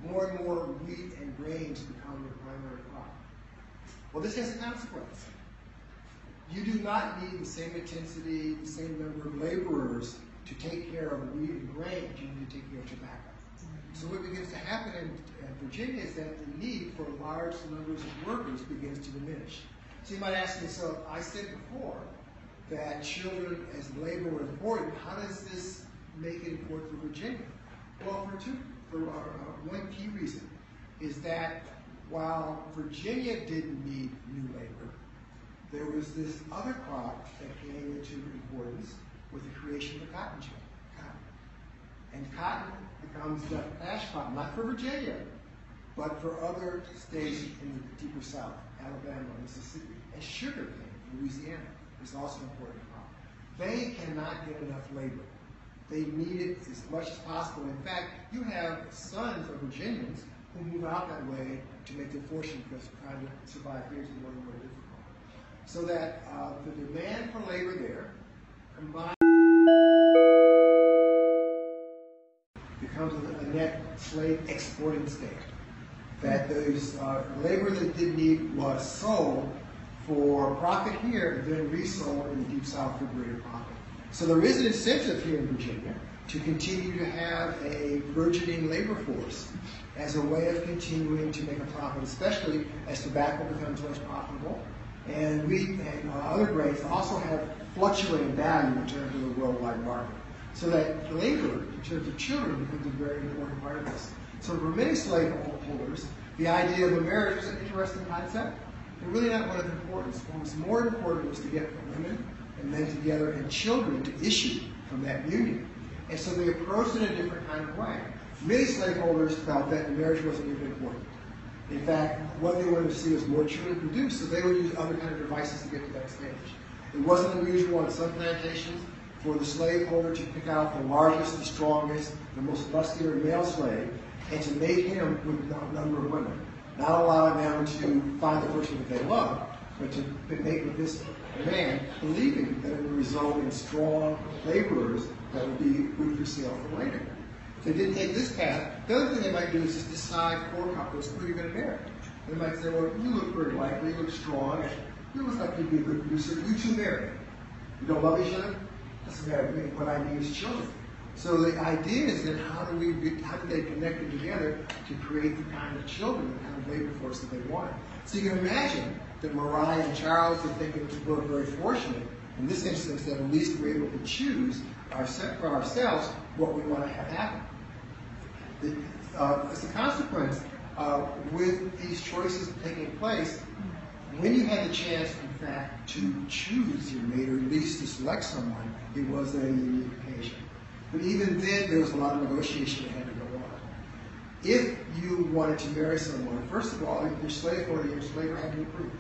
S12: more and more wheat and grains become your primary crop. Well, this has a consequence. You do not need the same intensity, the same number of laborers to take care of wheat and grain as you need to take care of tobacco. So what begins to happen in, in Virginia is that the need for large numbers of workers begins to diminish. So you might ask me, so I said before that children as labor were important. How does this make it important for Virginia? Well, for two, for uh, uh, one key reason is that while Virginia didn't need new labor, there was this other crop that came into importance with the creation of the cotton gin, cotton. And cotton becomes the cash crop, not for Virginia, but for other states in the deeper south, Alabama, Mississippi, and sugar cane, Louisiana, is also an important. They cannot get enough labor. They need it as much as possible. In fact, you have sons of Virginians who move out that way to make their fortune because trying to survive here is more and more difficult. So that uh, the demand for labor there combined becomes a, net slave exporting state. That those uh, labor that did need was sold for profit here, and then resold in the deep south for greater profit. So there is an incentive here in Virginia to continue to have a burgeoning labor force as a way of continuing to make a profit, especially as tobacco becomes less profitable. And wheat and other grains also have fluctuating value in terms of the worldwide market. So that labor, in terms of children, becomes a very important part of this. So for many slaveholders, the idea of a marriage was an interesting concept, really not one of importance. What was more important was to get women and men together and children to issue from that union. And so they approached it in a different kind of way. Many slaveholders felt that marriage wasn't even important. In fact, what they wanted to see was more children produced, so they would use other kind of devices to get to that stage. It wasn't unusual on some plantations for the slaveholder to pick out the largest, the strongest, the most muscular male slave and to mate him with a number of women. Not allowing them to find the person that they love, but to with this man, believing that it would result in strong laborers that would be good for sale for later. If they didn't take this path, the other thing they might do is just decide poor couples who you're going to marry. They might say, well, you look very likely, you look strong, you look like you'd be a good producer, you two marry. You don't love each other? Doesn't matter to me. What I need is children. So the idea is that how do we, be, how do they connect them together to create the kind of children, the kind of labor force that they want? So you can imagine that Mariah and Charles thinking that we're very fortunate in this instance that at least we're able to choose our, for ourselves what we want to have happen. The, uh, as a consequence, uh, with these choices taking place, when you had the chance, in fact, to choose your mate or at least to select someone, it was a. But even then, there was a lot of negotiation that had to go on. If you wanted to marry someone, first of all, your slave owner, your slave had to approve.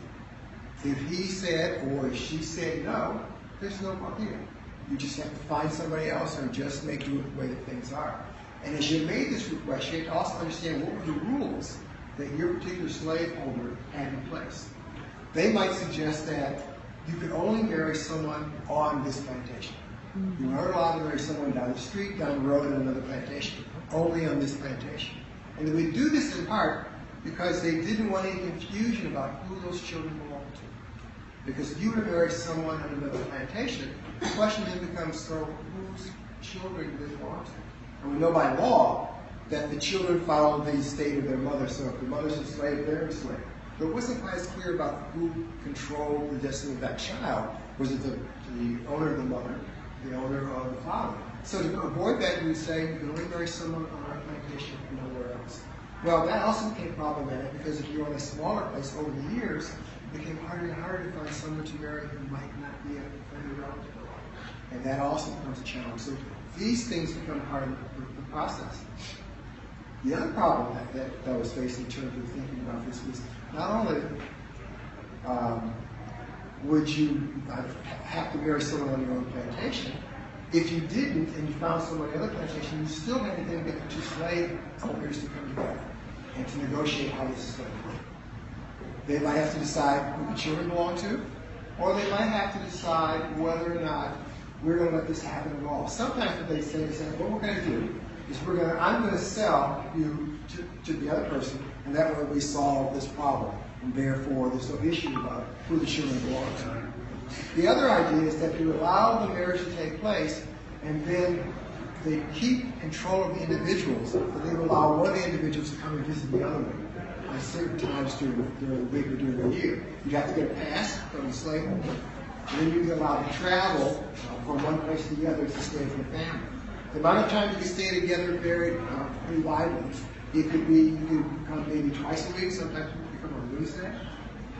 S12: If he said or she said no, there's no deal. You just have to find somebody else or just make do with the way that things are. And as you made this request, you had to also understand what were the rules that your particular slaveholder had in place. They might suggest that you could only marry someone on this plantation. You to marry someone down the street, down the road, in another plantation. Only on this plantation. And they would do this in part because they didn't want any confusion about who those children belonged to. Because if you were to marry someone on another plantation, the question then becomes, so whose children do they belong to? And we know by law that the children follow the state of their mother. So if the mother's enslaved, they're enslaved. But it wasn't quite as clear about who controlled the destiny of that child. Was it the, the owner of the mother, the owner of the father? So to avoid that, we say you can only marry someone on our plantation and nowhere else. Well, that also became problematic because if you're on a smaller place over the years, it became harder and harder to find someone to marry who might not be a family relative. And that also becomes a challenge. So these things become part of the, process. The other problem that, that, that was facing in terms of thinking about this was not only um, would you have to marry someone on your own plantation, if you didn't and you found someone on the other plantation, you still had to get the two slave owners to come together and to negotiate how this is going to work. They might have to decide who the children belong to, or they might have to decide whether or not we're going to let this happen at all. Sometimes what they say is that what we're going to do is we're going to, I'm going to sell you to, to the other person, and that way we solve this problem. And therefore, there's no issue about who the children belong to. The other idea is that you allow the marriage to take place, and then they keep control of the individuals, but they allow one of the individuals to come and visit the other one at certain times during, during the week or during the year. You have to get a pass from the slave owner, and then you get allowed to travel uh, from one place to the other to stay with your family. The amount of time you can stay together varied uh, pretty widely. It could be, you could come maybe twice a week, sometimes And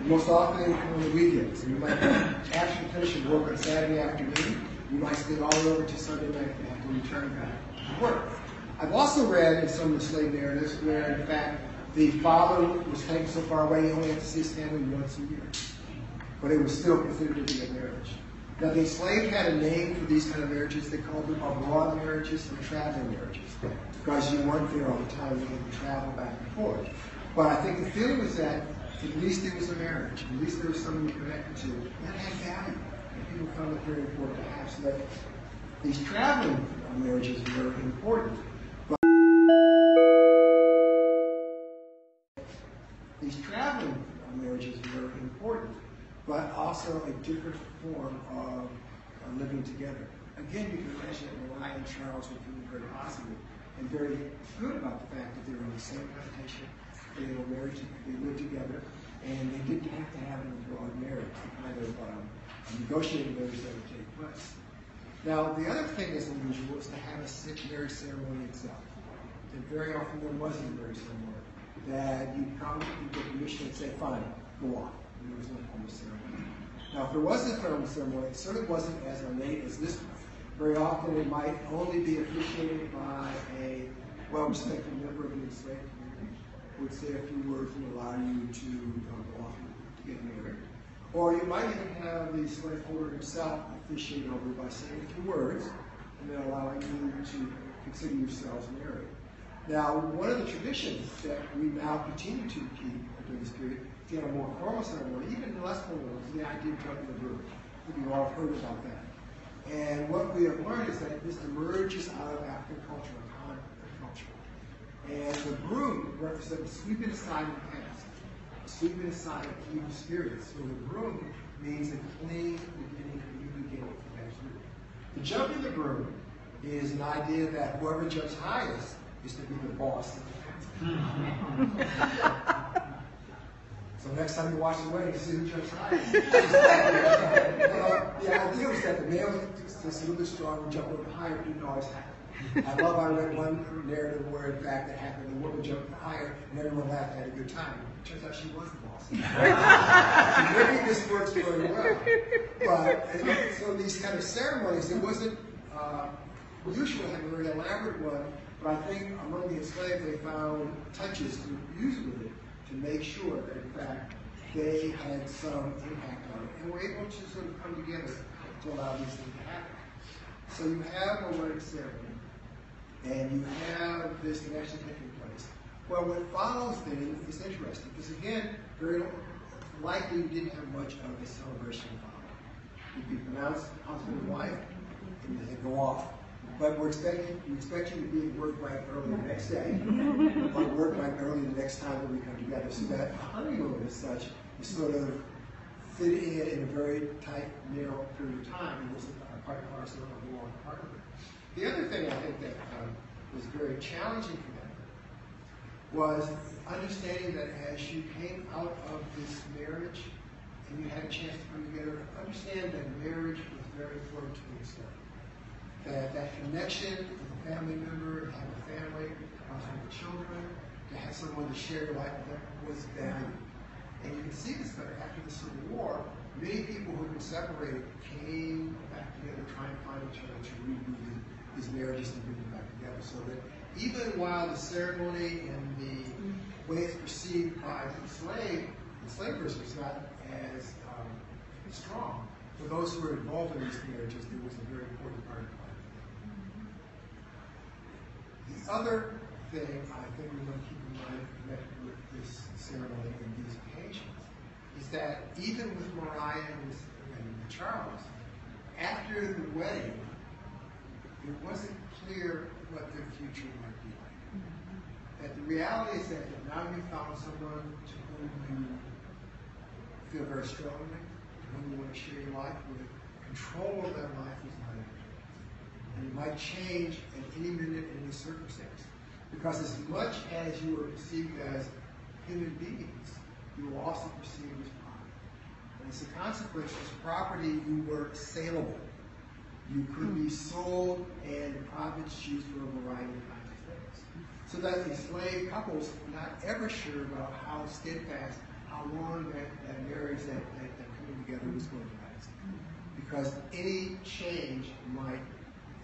S12: most often on the weekends. You might, you finish your work on Saturday afternoon, you might stay all over to Sunday night and have to return back to work. I've also read in some of the slave narratives where, in fact, the father was taken so far away he only had to see his family once a year. But it was still considered to be a marriage. Now, the enslaved had a name for these kind of marriages. They called them abroad marriages and traveling marriages because you weren't there all the time. You had to travel back and forth. But I think the feeling was that at least there was a marriage. At least there was someone you connected to. That had value. And people found it very important. So that these traveling marriages were important. But these traveling marriages were important but also a different form of living together. Again, you can imagine that Mariah and Charles were feeling very positive and very good about the fact that they were in the same plantation, they were married, they lived together, and they didn't have to have an abroad marriage, the kind of um, negotiated marriage that would take place. Now, the other thing that's unusual is to have a marriage ceremony itself. And very often there wasn't a marriage ceremony. That you come, you get permission and say, fine, go on. There was no formal ceremony. Now, if there was a formal ceremony, it certainly wasn't as ornate as this one. Very often it might only be officiated by a well-respected member of the enslaved would say a few words and allow you to uh, go off to get married. Or you might even have the slaveholder himself officiate over by saying a few words and then allowing you to consider yourselves married. Now, one of the traditions that we now continue to keep during this period, in a more formal ceremony, even less formal, is the idea of jumping the broom. You all have heard about that. And what we have learned is that this emerges out of African culture. And the broom represents sweeping aside the past, sweeping aside evil spirits. So the broom means a clean beginning, a new beginning for that group. The jumping the broom is an idea that whoever jumps highest is to be the boss the so next time you watch the wedding, see who jumps highest. <laughs> the idea was that the male is a little bit stronger, jump a little higher, didn't always happen. I love I read one narrative where in fact it happened, the woman jumped higher and everyone laughed and had a good time. It turns out she was the boss. <laughs> Maybe this works very well. But so these kind of ceremonies, it wasn't uh, usual to have a very elaborate one, but I think among the enslaved they found touches to use with it to make sure that in fact they had some impact on it and were able to sort of come together to allow these things to happen. So you have a wedding ceremony, and you have this connection taking place. Well, what follows then is interesting, because again, very likely you didn't have much of a celebration following. You'd be pronounced husband and wife, and then go off. But we're expecting, we expect you to be at work right early the next day, or work right early the next time that we come together. So that honeymoon as such is sort of fit in in a very tight, narrow period of time, and was a part and parcel of the long part of it. The other thing I think that um, was very challenging for them was understanding that as you came out of this marriage and you had a chance to come together, understand that marriage was very important to Islam. That that connection with a family member, have a family, have children, to have someone to share your life with was valued. And you can see this better after the Civil War. Many people who had been separated came back together, trying to find each other to reboot these marriages and bring them back together. So that even while the ceremony and the way it's perceived by the enslaved, enslavers was not as um, strong. For those who were involved in these marriages, there was a very important part of it. The other thing I think we want to keep in mind connected with this ceremony and these occasions is that even with Mariah and Charles, after the wedding, it wasn't clear what their future might be like. That the reality is that now you found someone to whom you feel very strongly, whom you want to share your life with, control of that life is not. And it might change at any minute in any circumstance. Because as much as you are perceived as human beings, you will also perceived as property. And as a consequence, as property, you were saleable. You could be sold and profits used for a variety of kinds of things. So that enslaved couples were not ever sure about how steadfast, how long that, that marriage, that, that, that coming together was going to last. Because any change might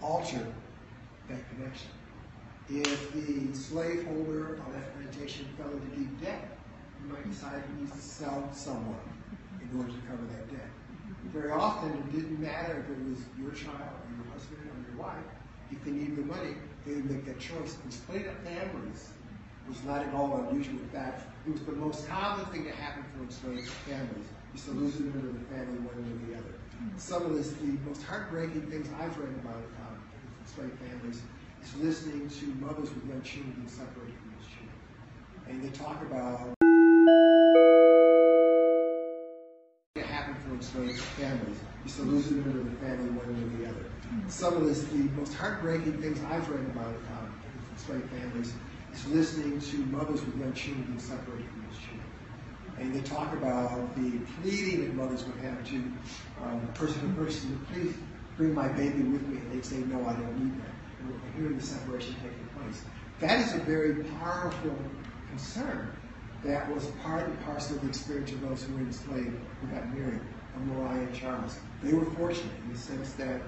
S12: alter that connection. If the slaveholder on that plantation fell into deep debt, he might decide he needs to sell someone in order to cover that debt. Very often, it didn't matter if it was your child or your husband or your wife. If they needed the money, they would make that choice. And splitting up families was not at all unusual. In fact, it was the most common thing to happen for enslaved families, is to lose a member of the family one way or the other. Some of this, the most heartbreaking things I've read about um, enslaved families is listening to mothers with young children being separated from those children. And they talk about enslaved families. Is to lose a member of the family one way or the other. Some of this, the most heartbreaking things I've read about um, enslaved families is listening to mothers with young children being separated from those children. And they talk about the pleading that mothers would have to um, person to person, please bring my baby with me. And they'd say, no, I don't need that. And we're hearing the separation taking place. That is a very powerful concern that was part and parcel of the experience of those who were enslaved who got married, of Mariah and Charles. They were fortunate in the sense that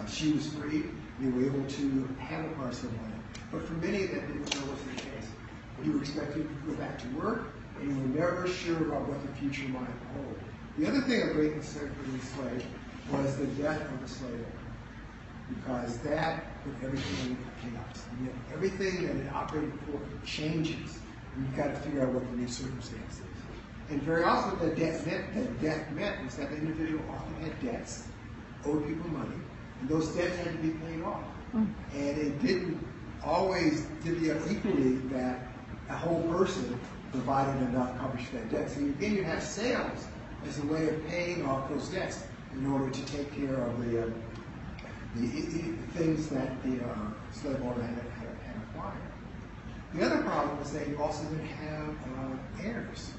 S12: uh, she was free, they were able to have a parcel of land. But for many, of that didn't always the case. You were expected to go back to work, and you were never sure about what the future might hold. The other thing of great concern for the enslaved was the death of the slave owner. because that put everything into chaos. And yet everything that it operated for changes, and you've got to figure out what the new circumstance is. And very often, what that death meant, that death meant was that the individual often had debts, owed people money, and those debts had to be paid off. And it didn't always divvy up equally that a whole person provided enough coverage for that debt. So again, you have sales as a way of paying off those debts in order to take care of the, uh, the i- things that the uh, slave owner had, had, had acquired. The other problem is that you also then have uh, heirs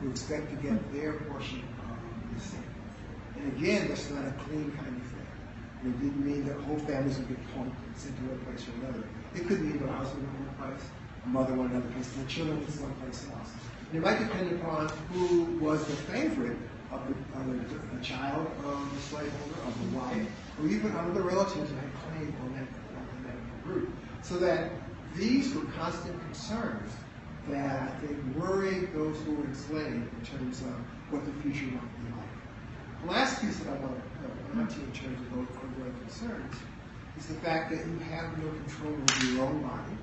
S12: who expect to get their portion of the estate. And again, that's not a clean kind of thing. And it didn't mean that whole families would get pumped and sent to one place or another. It could mean that a husband went one place, a mother went another place, and the children went someplace else. And it might depend upon who was the favorite of the, of the, the child of the slaveholder, of the wife, or even other relatives that had claim on that, on that group. So that these were constant concerns that I think worried those who were enslaved in terms of what the future might be like. The last piece that I want to uh, point to in terms of those ongoing concerns is the fact that you have no control over your own body.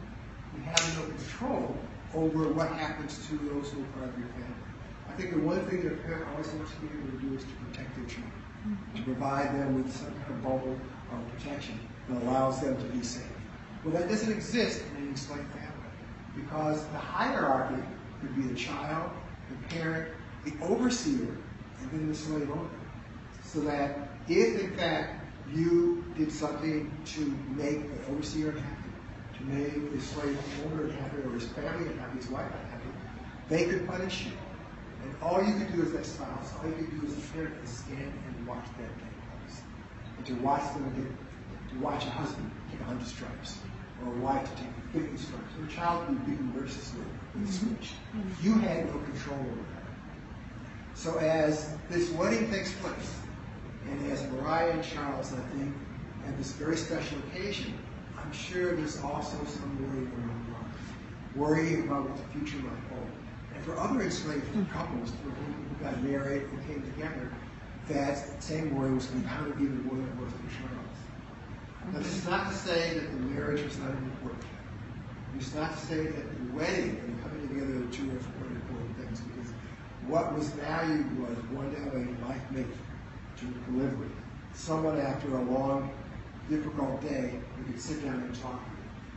S12: You have no control over what happens to those who are part of your family. I think the one thing that a parent always wants to be able to do is to protect their children, to mm-hmm. provide them with some kind of bubble of protection that allows them to be safe. Well, that doesn't exist in an enslaved family because the hierarchy would be the child, the parent, the overseer, and then the slave owner. So that if, in fact, you did something to make the overseer happy, to make the slave owner happy, or his family unhappy, his wife happy, they could punish you. And all you could do as that spouse, all you could do as a parent is stand and watch that take place. And to watch them get, to watch a husband take a hundred stripes, or a wife to take fifty stripes, or a child to be beaten mercilessly with a switch. You had no control over that. So as this wedding takes place, and as Mariah and Charles, I think, have this very special occasion, I'm sure there's also some worry around love, worrying about what the future might hold. And for other enslaved mm-hmm. couples for who got married and came together, that same worry was compounded even more than it was for Charles. Now, this is not to say that the marriage was not important. It's not to say that the wedding and coming together are two important, important things, because what was valued was one have a life mate to live with. Someone after a long, difficult day, you could sit down and talk.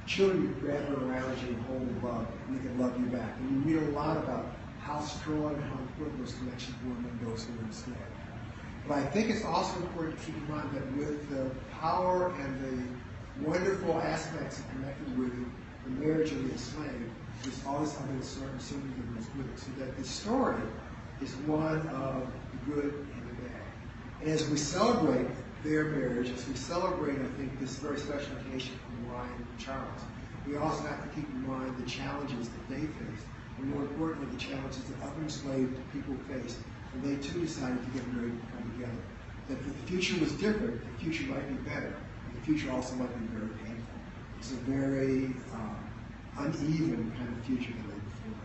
S12: Children, you grab them around you and hold and love, and they can love you back. And you read a lot about how strong and how important those connections were among those who were enslaved. But I think it's also important to keep in mind that with the power and the wonderful aspects connected with the marriage of the enslaved, there's always other uncertainty that goes with it. So that the story is one of the good and the bad. And as we celebrate their marriage, as we celebrate, I think, this very special occasion for Mariah and Charles, we also have to keep in mind the challenges that they faced, and more importantly, the challenges that other enslaved people faced when they too decided to get married and come together. That the future was different, the future might be better, the future also might be very painful. It's a very um, uneven kind of future that lay before.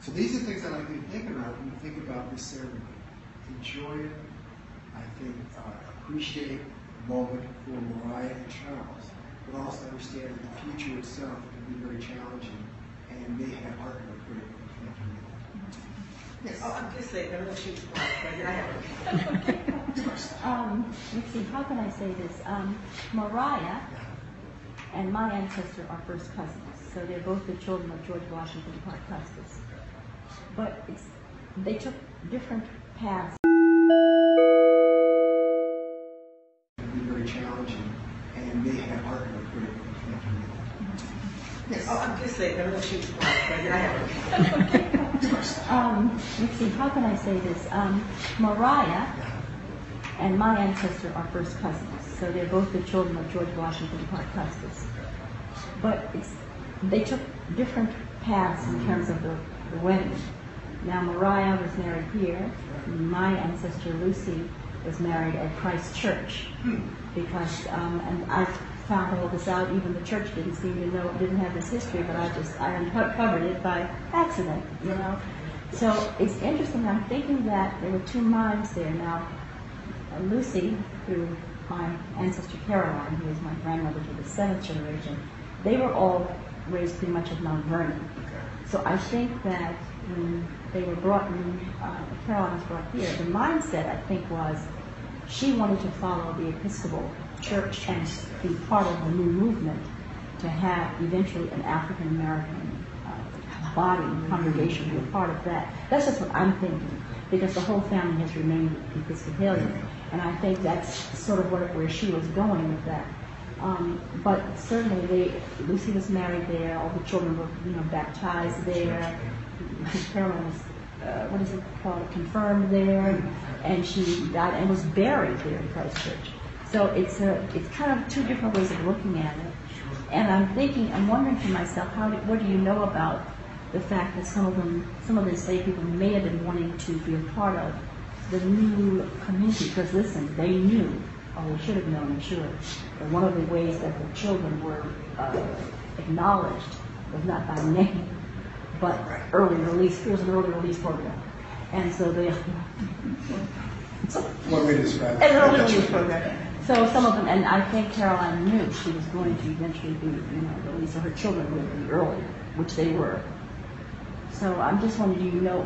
S12: So these are things I like you to think about when you think about this ceremony. Enjoy it. I think uh, appreciate the moment for Mariah and Charles, but also understand that the future itself can be very challenging and may have you. Yes.
S13: Oh, I'm just saying, I'm shoot but I have.
S14: Um, let's see, how can I say this? Um, Mariah and my ancestor are first cousins, so they're both the children of George Washington Parke Custis. But it's, they took different paths.
S12: Can be very challenging and may have heartbreak for you. Yes.
S13: Oh, I'm just saying, I'm shoot but I have.
S14: Um, let's see, how can I say this? Um, Mariah and my ancestor are first cousins, so they're both the children of George Washington Parke Custis. But it's, they took different paths in terms of the, the wedding. Now, Mariah was married here. My ancestor Lucy was married at Christ Church because, um, and I found all this out. Even the church didn't seem to know, It didn't have this history, but I just I uncovered it by accident, you know. So it's interesting. I'm thinking that there were two minds there. Now, Lucy, through my ancestor Caroline, who was my grandmother to the seventh generation, they were all raised pretty much at Mount Vernon. So I think that when they were brought, when uh, Caroline was brought here, the mindset I think was she wanted to follow the Episcopal Church and be part of the new movement to have eventually an African American uh, body congregation be a part of that. That's just what I'm thinking because the whole family has remained Episcopalian, and I think that's sort of where, where she was going with that. Um, but certainly, they, Lucy was married there. All the children were, you know, baptized there. Caroline was, uh, what is it called, confirmed there, and she died and was buried there in Christ Church. So it's a, it's kind of two different ways of looking at it. And I'm thinking, I'm wondering to myself, how, do- what do you know about the fact that some of them, some of the enslaved people may have been wanting to be a part of the new community? Because listen, they knew, or they should have known, I'm sure, that one of the ways that the children were uh, acknowledged was not by name, but early release. It was an early release program, and so they.
S12: One way to describe it.
S14: An early release program. So some of them, and I think Caroline knew she was going to eventually be, you know, released, or her children would be early, which they were. So I'm just wondering, do you know,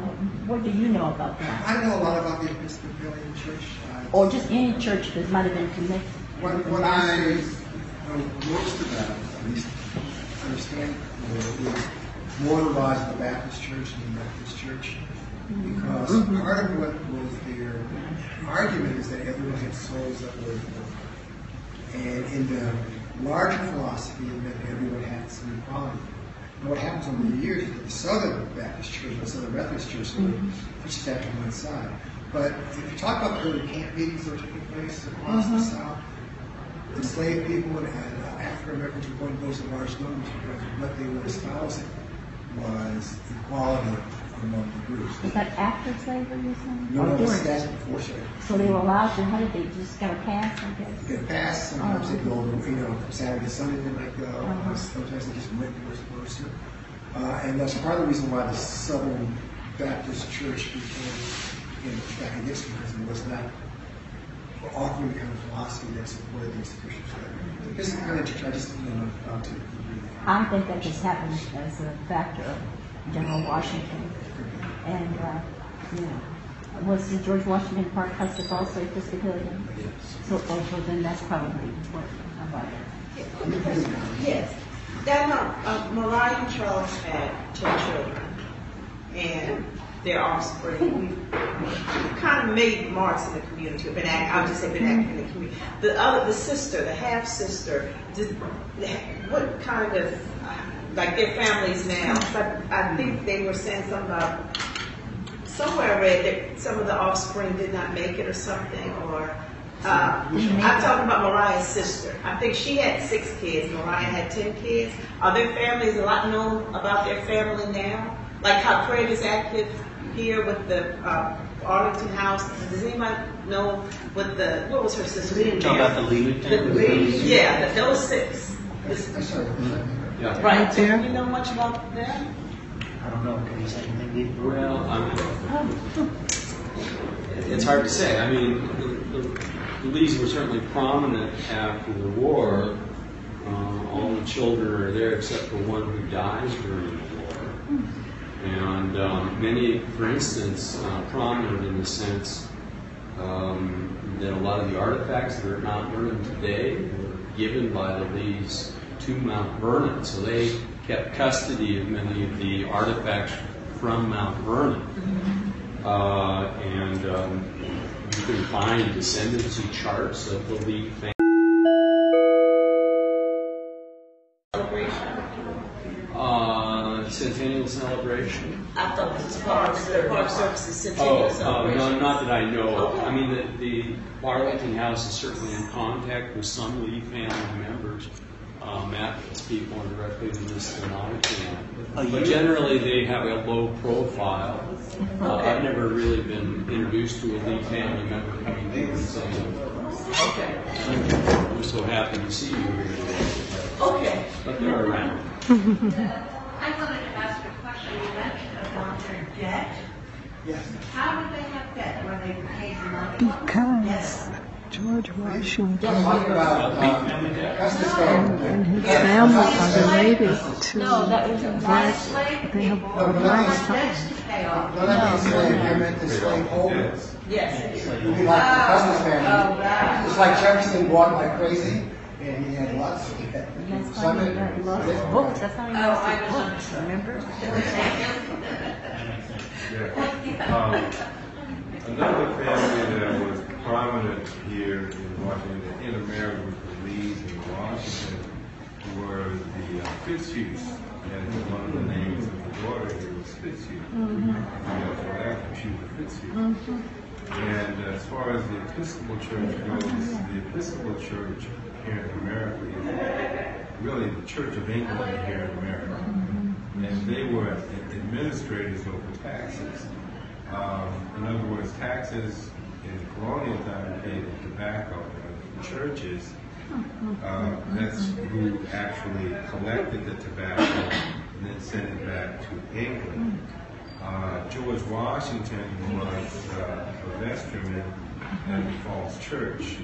S14: what do you know about that?
S12: I know a lot about the Episcopalian Church. uh,
S14: Or just any church that might have been connected?
S12: What,
S14: with the
S12: what I
S14: Masters?
S12: know most about, at least understand, you know, is more the rise of the Baptist Church and the Methodist Church. Because
S14: Mhm.
S12: part of what was their argument is that everyone had souls that were. And in the larger philosophy, meant everyone had some equality. And what happens over the years is that the Southern Baptist Church, the Southern Methodist Church, of pushes that to one side. But if you talk about the early camp meetings that were taking place across the
S14: Mhm.
S12: South, enslaved people and, and uh, African Americans were going to those in large numbers because what they were espousing was equality among the groups.
S14: Was that after slavery, or something?
S12: No, no, that's before slavery.
S14: So they were allowed to, how did they, just got a pass, I guess?
S12: Get a pass, sometimes they
S14: Oh.
S12: go, you know, Saturday, to Sunday they might go,
S14: Uh-huh.
S12: sometimes they just went when they were supposed to. Uh, and that's part of the reason why the Southern Baptist Church became, you know, back in history, because it was not offering the kind of philosophy that supported the institutions. The Episcopalian Church, I just, you know, found to.
S14: I think that just happened as a factor of General Washington. And, uh, you know, was the George Washington Parke Custis also Episcopalian? So, oh, so then that's probably what, about it.
S13: Yes. That, uh, uh, Mariah and Charles had ten children, and their offspring. We kind of made marks in the community, been act, I'll just say been active in the community. The other, the sister, the half sister, did, what kind of, uh, like their families now? I, I think they were saying something about, somewhere I read that some of the offspring did not make it or something, or, uh, I'm talking about Mariah's sister. I think she had six kids, Mariah had ten kids. Are their families a lot known about their family now? Like how Craig is active here with the uh, Arlington House. Does anybody know what the, what was her sister's name?
S15: Talk about the league.
S13: The Lee, yeah, the- those six.
S12: I'm sorry.
S15: Yeah.
S13: Right, do you know much about them?
S15: I don't know, can you say anything deep?
S9: Well, it's hard to say. I mean, the, the, the Lees were certainly prominent after the war. Uh, all the children are there except for one who dies during the war. And um, many, for instance, uh, prominent in the sense um, that a lot of the artifacts that are at Mount Vernon today were given by the Lees to Mount Vernon. So they kept custody of many of the artifacts from Mount Vernon. Uh, and um, you can find descendancy charts of the Lee family. Uh, centennial celebration.
S13: I thought this was Park, Park Services Centennial
S9: Oh, uh,
S13: Celebration.
S9: no, not that I know of.
S13: Okay.
S9: I mean, the, the Arlington House is certainly in contact with some Lee family members. Uh, Matt can speak more directly to this than I can. But generally, they have a low profile. Uh, I've never really been introduced to a Lee family member coming in and saying,
S13: Okay.
S9: we're so happy to see you here today.
S13: Okay.
S9: But they're around.
S11: I wanted to ask a question. You mentioned about their debt.
S12: Yes.
S11: How did they have debt? Were they paid money? Yes.
S7: George Washington
S12: Talk about, Custis family.
S7: and his family are related to
S14: No, that was a
S7: black,
S14: slave
S7: they have
S14: people.
S7: a black
S12: No,
S7: son.
S12: No, that means slave, you meant the slave holders.
S3: Yes.
S12: It'd like the Custis
S3: Oh,
S12: family.
S3: right.
S12: It's like Jefferson bought like crazy, and he had lots of them.
S14: That's
S12: Some
S14: how he
S12: of
S14: got
S12: it-
S14: lost his books. That's how he
S3: Oh,
S14: lost
S3: I
S14: his books. Remember? <laughs>
S2: Yeah. Um, Another family that was prominent here in Washington, in America with the in Washington, were the uh, Fitzhughs. And one of the names of the daughter here was Fitzhugh.
S14: Mhm.
S2: You know, so after she was Fitzhugh. And as far as the Episcopal Church goes, the Episcopal Church here in America is really the Church of England here in America. And they were administrators over taxes. Um, in other words, taxes colonial time paid in tobacco. And the churches, uh, that's who actually collected the tobacco and then sent it back to England. Uh, George Washington was uh, a vestryman at the Falls Church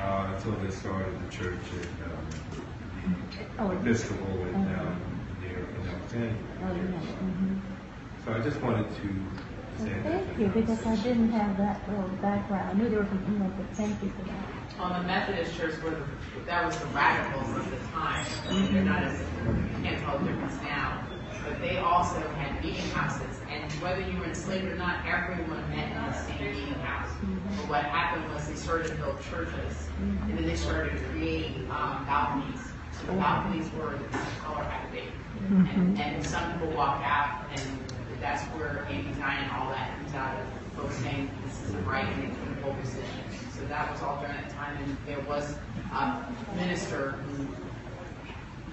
S2: uh, until they started the church in um,
S14: Oh,
S2: the Episcopal in, um, near in Alexandria.
S14: Oh. Mhm.
S2: So I just wanted to.
S14: Thank you, because I didn't have that little background. I knew they were from England, but thank you for that.
S16: On the Methodist church, where the, that was the radicals of the time. I mean, they're not as, you can't tell the difference now. But they also had meeting houses, and whether you were enslaved or not, everyone met in the same meeting house. But what happened was they started to build churches, and then they started creating um, balconies. So the balconies were the color activated. And, and some people walk out, and that's where anti-Zion and all that comes out of folks saying this isn't right and they couldn't hold. So that was all during that time, and there was a minister who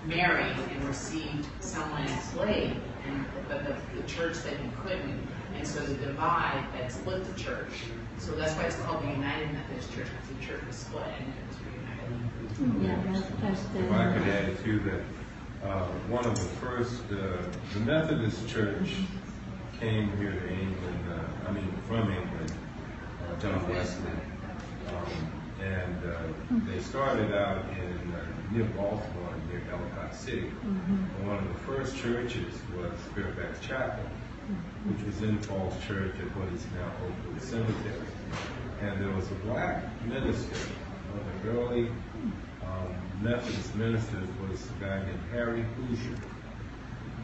S16: married and received someone enslaved, and but the, the church said he couldn't, and so the divide that split the church. So that's why it's called the United Methodist Church, because the church was split and it was reunited.
S14: Yeah, that's, that's
S2: If I could add to that, uh, one of the first, uh, the Methodist Church came here to England, uh, I mean, from England, uh, John Wesley. Um, and uh, they started out in uh, near Baltimore, near Ellicott City. And one of the first churches was Fairfax Chapel, which was in Falls Church at what is now Oakwood Cemetery. And there was a black minister, one of the early um, Methodist ministers was a guy named Harry Hoosier.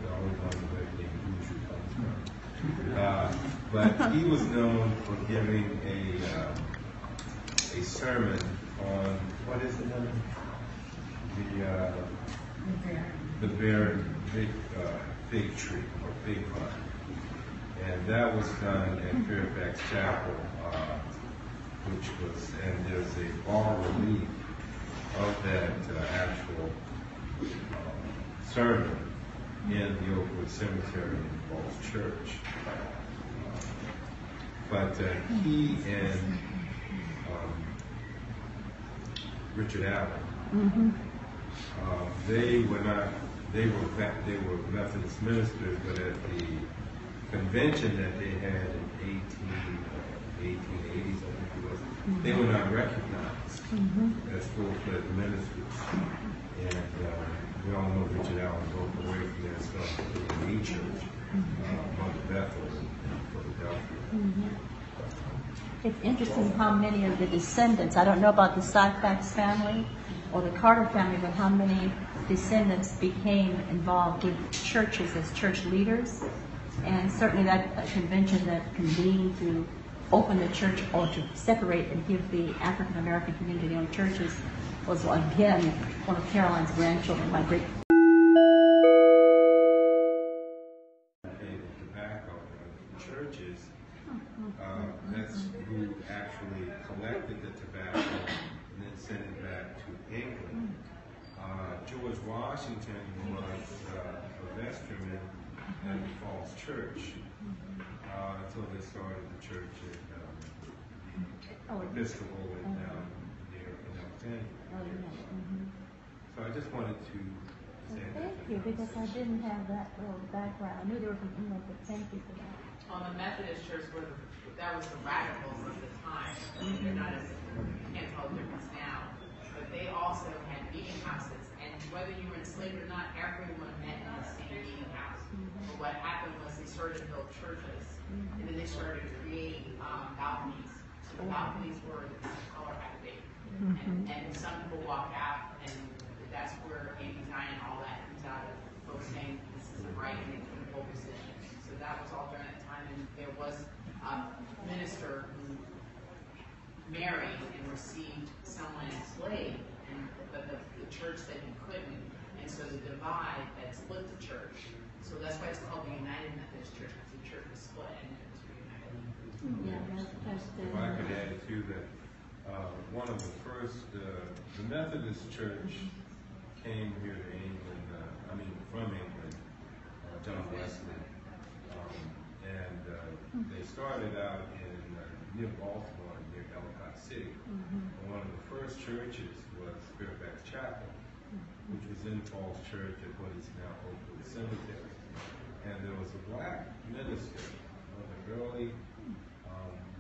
S2: We always wonder where the name Hoosier comes from. Uh, but he was known for giving a uh, a sermon on what is the name? The uh, the barren fig, uh, fig tree or fig vine, and that was done at Fairfax Chapel, uh, which was and there's a bas relief of that uh, actual uh, sermon in the Oakwood Cemetery Falls Church. But uh, he and um, Richard Allen,
S14: Mm-hmm.
S2: uh, they were not, they were, they were Methodist ministers, but at the convention that they had in 18, 1880s, I think it was, they were not recognized
S14: Mhm.
S2: as full-fledged ministers. And uh, we all know Richard Allen broke away from that stuff to the Church, in.
S14: Mhm. It's interesting how many of the descendants, I don't know about the Syphax family or the Carter family, but how many descendants became involved with churches as church leaders. And certainly that convention that convened to open the church or to separate and give the African American community own churches was again one of Caroline's grandchildren, my great
S2: and there.
S14: Oh. Mm -hmm.
S2: So I just wanted to say
S14: Thank you, because I didn't have that little background. I knew there was an email, but thank you for that.
S16: Well, the Methodist Church were the, that was the radicals of the time. They're not as can't tell the difference now, but they also had meeting houses, and whether you were enslaved or not, everyone met in the same meeting house. Mm-hmm. But what happened was they started to build churches, and then they started to create um, balconies the balconies were color had to be. And, and some people walk out, and that's where anti-Zion, all that comes out of folks saying this isn't right, and they couldn't hold positions. So that was all during that time, and there was a minister who married and received someone enslaved, and, but the, the church said he couldn't, and so the divide that split the church. So that's why it's called the United Methodist Church, because the church was split and it was reunited.
S14: Yeah, that's, that's the.
S2: If I could add to that, uh, one of the first, uh, the Methodist Church came here to England, uh, I mean, from England, uh, John Wesley. Um, and, uh, they started out in, uh, near Baltimore, near Ellicott City. And one of the first churches was Fairfax Chapel, which was in Falls Church at what is now Oakwood Cemetery. And there was a black minister, one of the early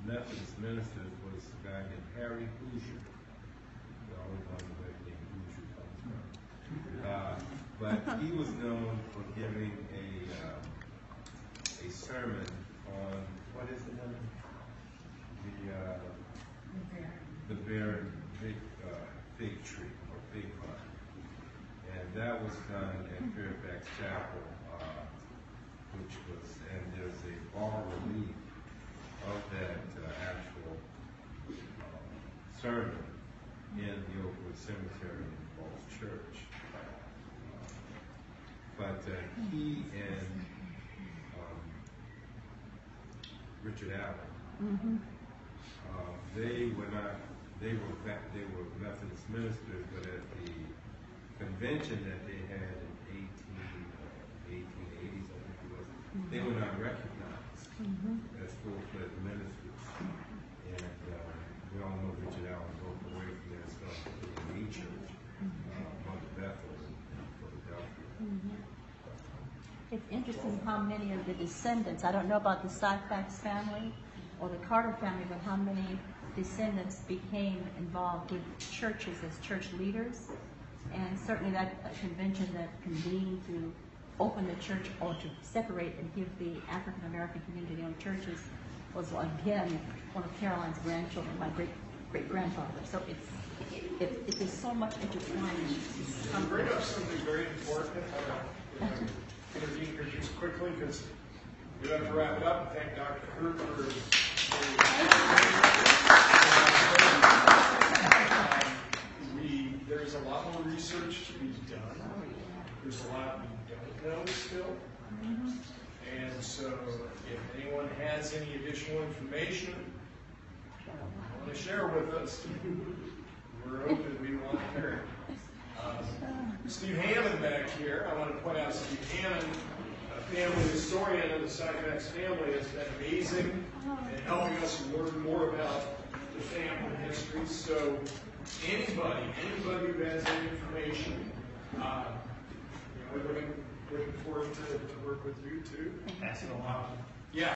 S2: Methodist ministers was a guy named Harry Hoosier. You always wonder the name Hoosier comes from. Uh, but he was known for giving a um, a sermon on what is the name? The uh, the bare big uh, fig tree or fig vine, and that was done at Fairfax Chapel, uh, which was and there's a bas relief of that uh, actual um, sermon in the Oakwood Cemetery in Falls Church. But uh, he and um, Richard Allen, uh, they were not, they were, they were Methodist ministers, but at the convention that they had in 18, uh, 1880s, I think it was, they were not recognized. As full-fledged ministers. And uh, we all know Richard Allen broke away from there and started the A Church, uh, Mother Bethel in in Philadelphia.
S14: It's interesting how many of the descendants, I don't know about the Syphax family or the Carter family, but how many descendants became involved with churches as church leaders. And certainly that convention that convened to open the church or to separate and give the African American community their own churches was again one of Caroline's grandchildren, my great great grandfather. So it's it, it is so much intertwined.
S1: You bring up something very important. I to intervene here just quickly because we have to wrap it up. Thank Dr. Kurt for his. We, there's a lot more research to be done. There's a lot we don't know still. And so if anyone has any additional information, want to share with us, we're open, we want to hear it. Um, Steve Hammond back here, I want to point out Steve Hammond, a family historian of the Syphax family, has been amazing in helping us learn more about the family history. So anybody, anybody who has any information, uh, you know, looking forward to, to work with you too.
S15: Pass along.
S1: Yeah.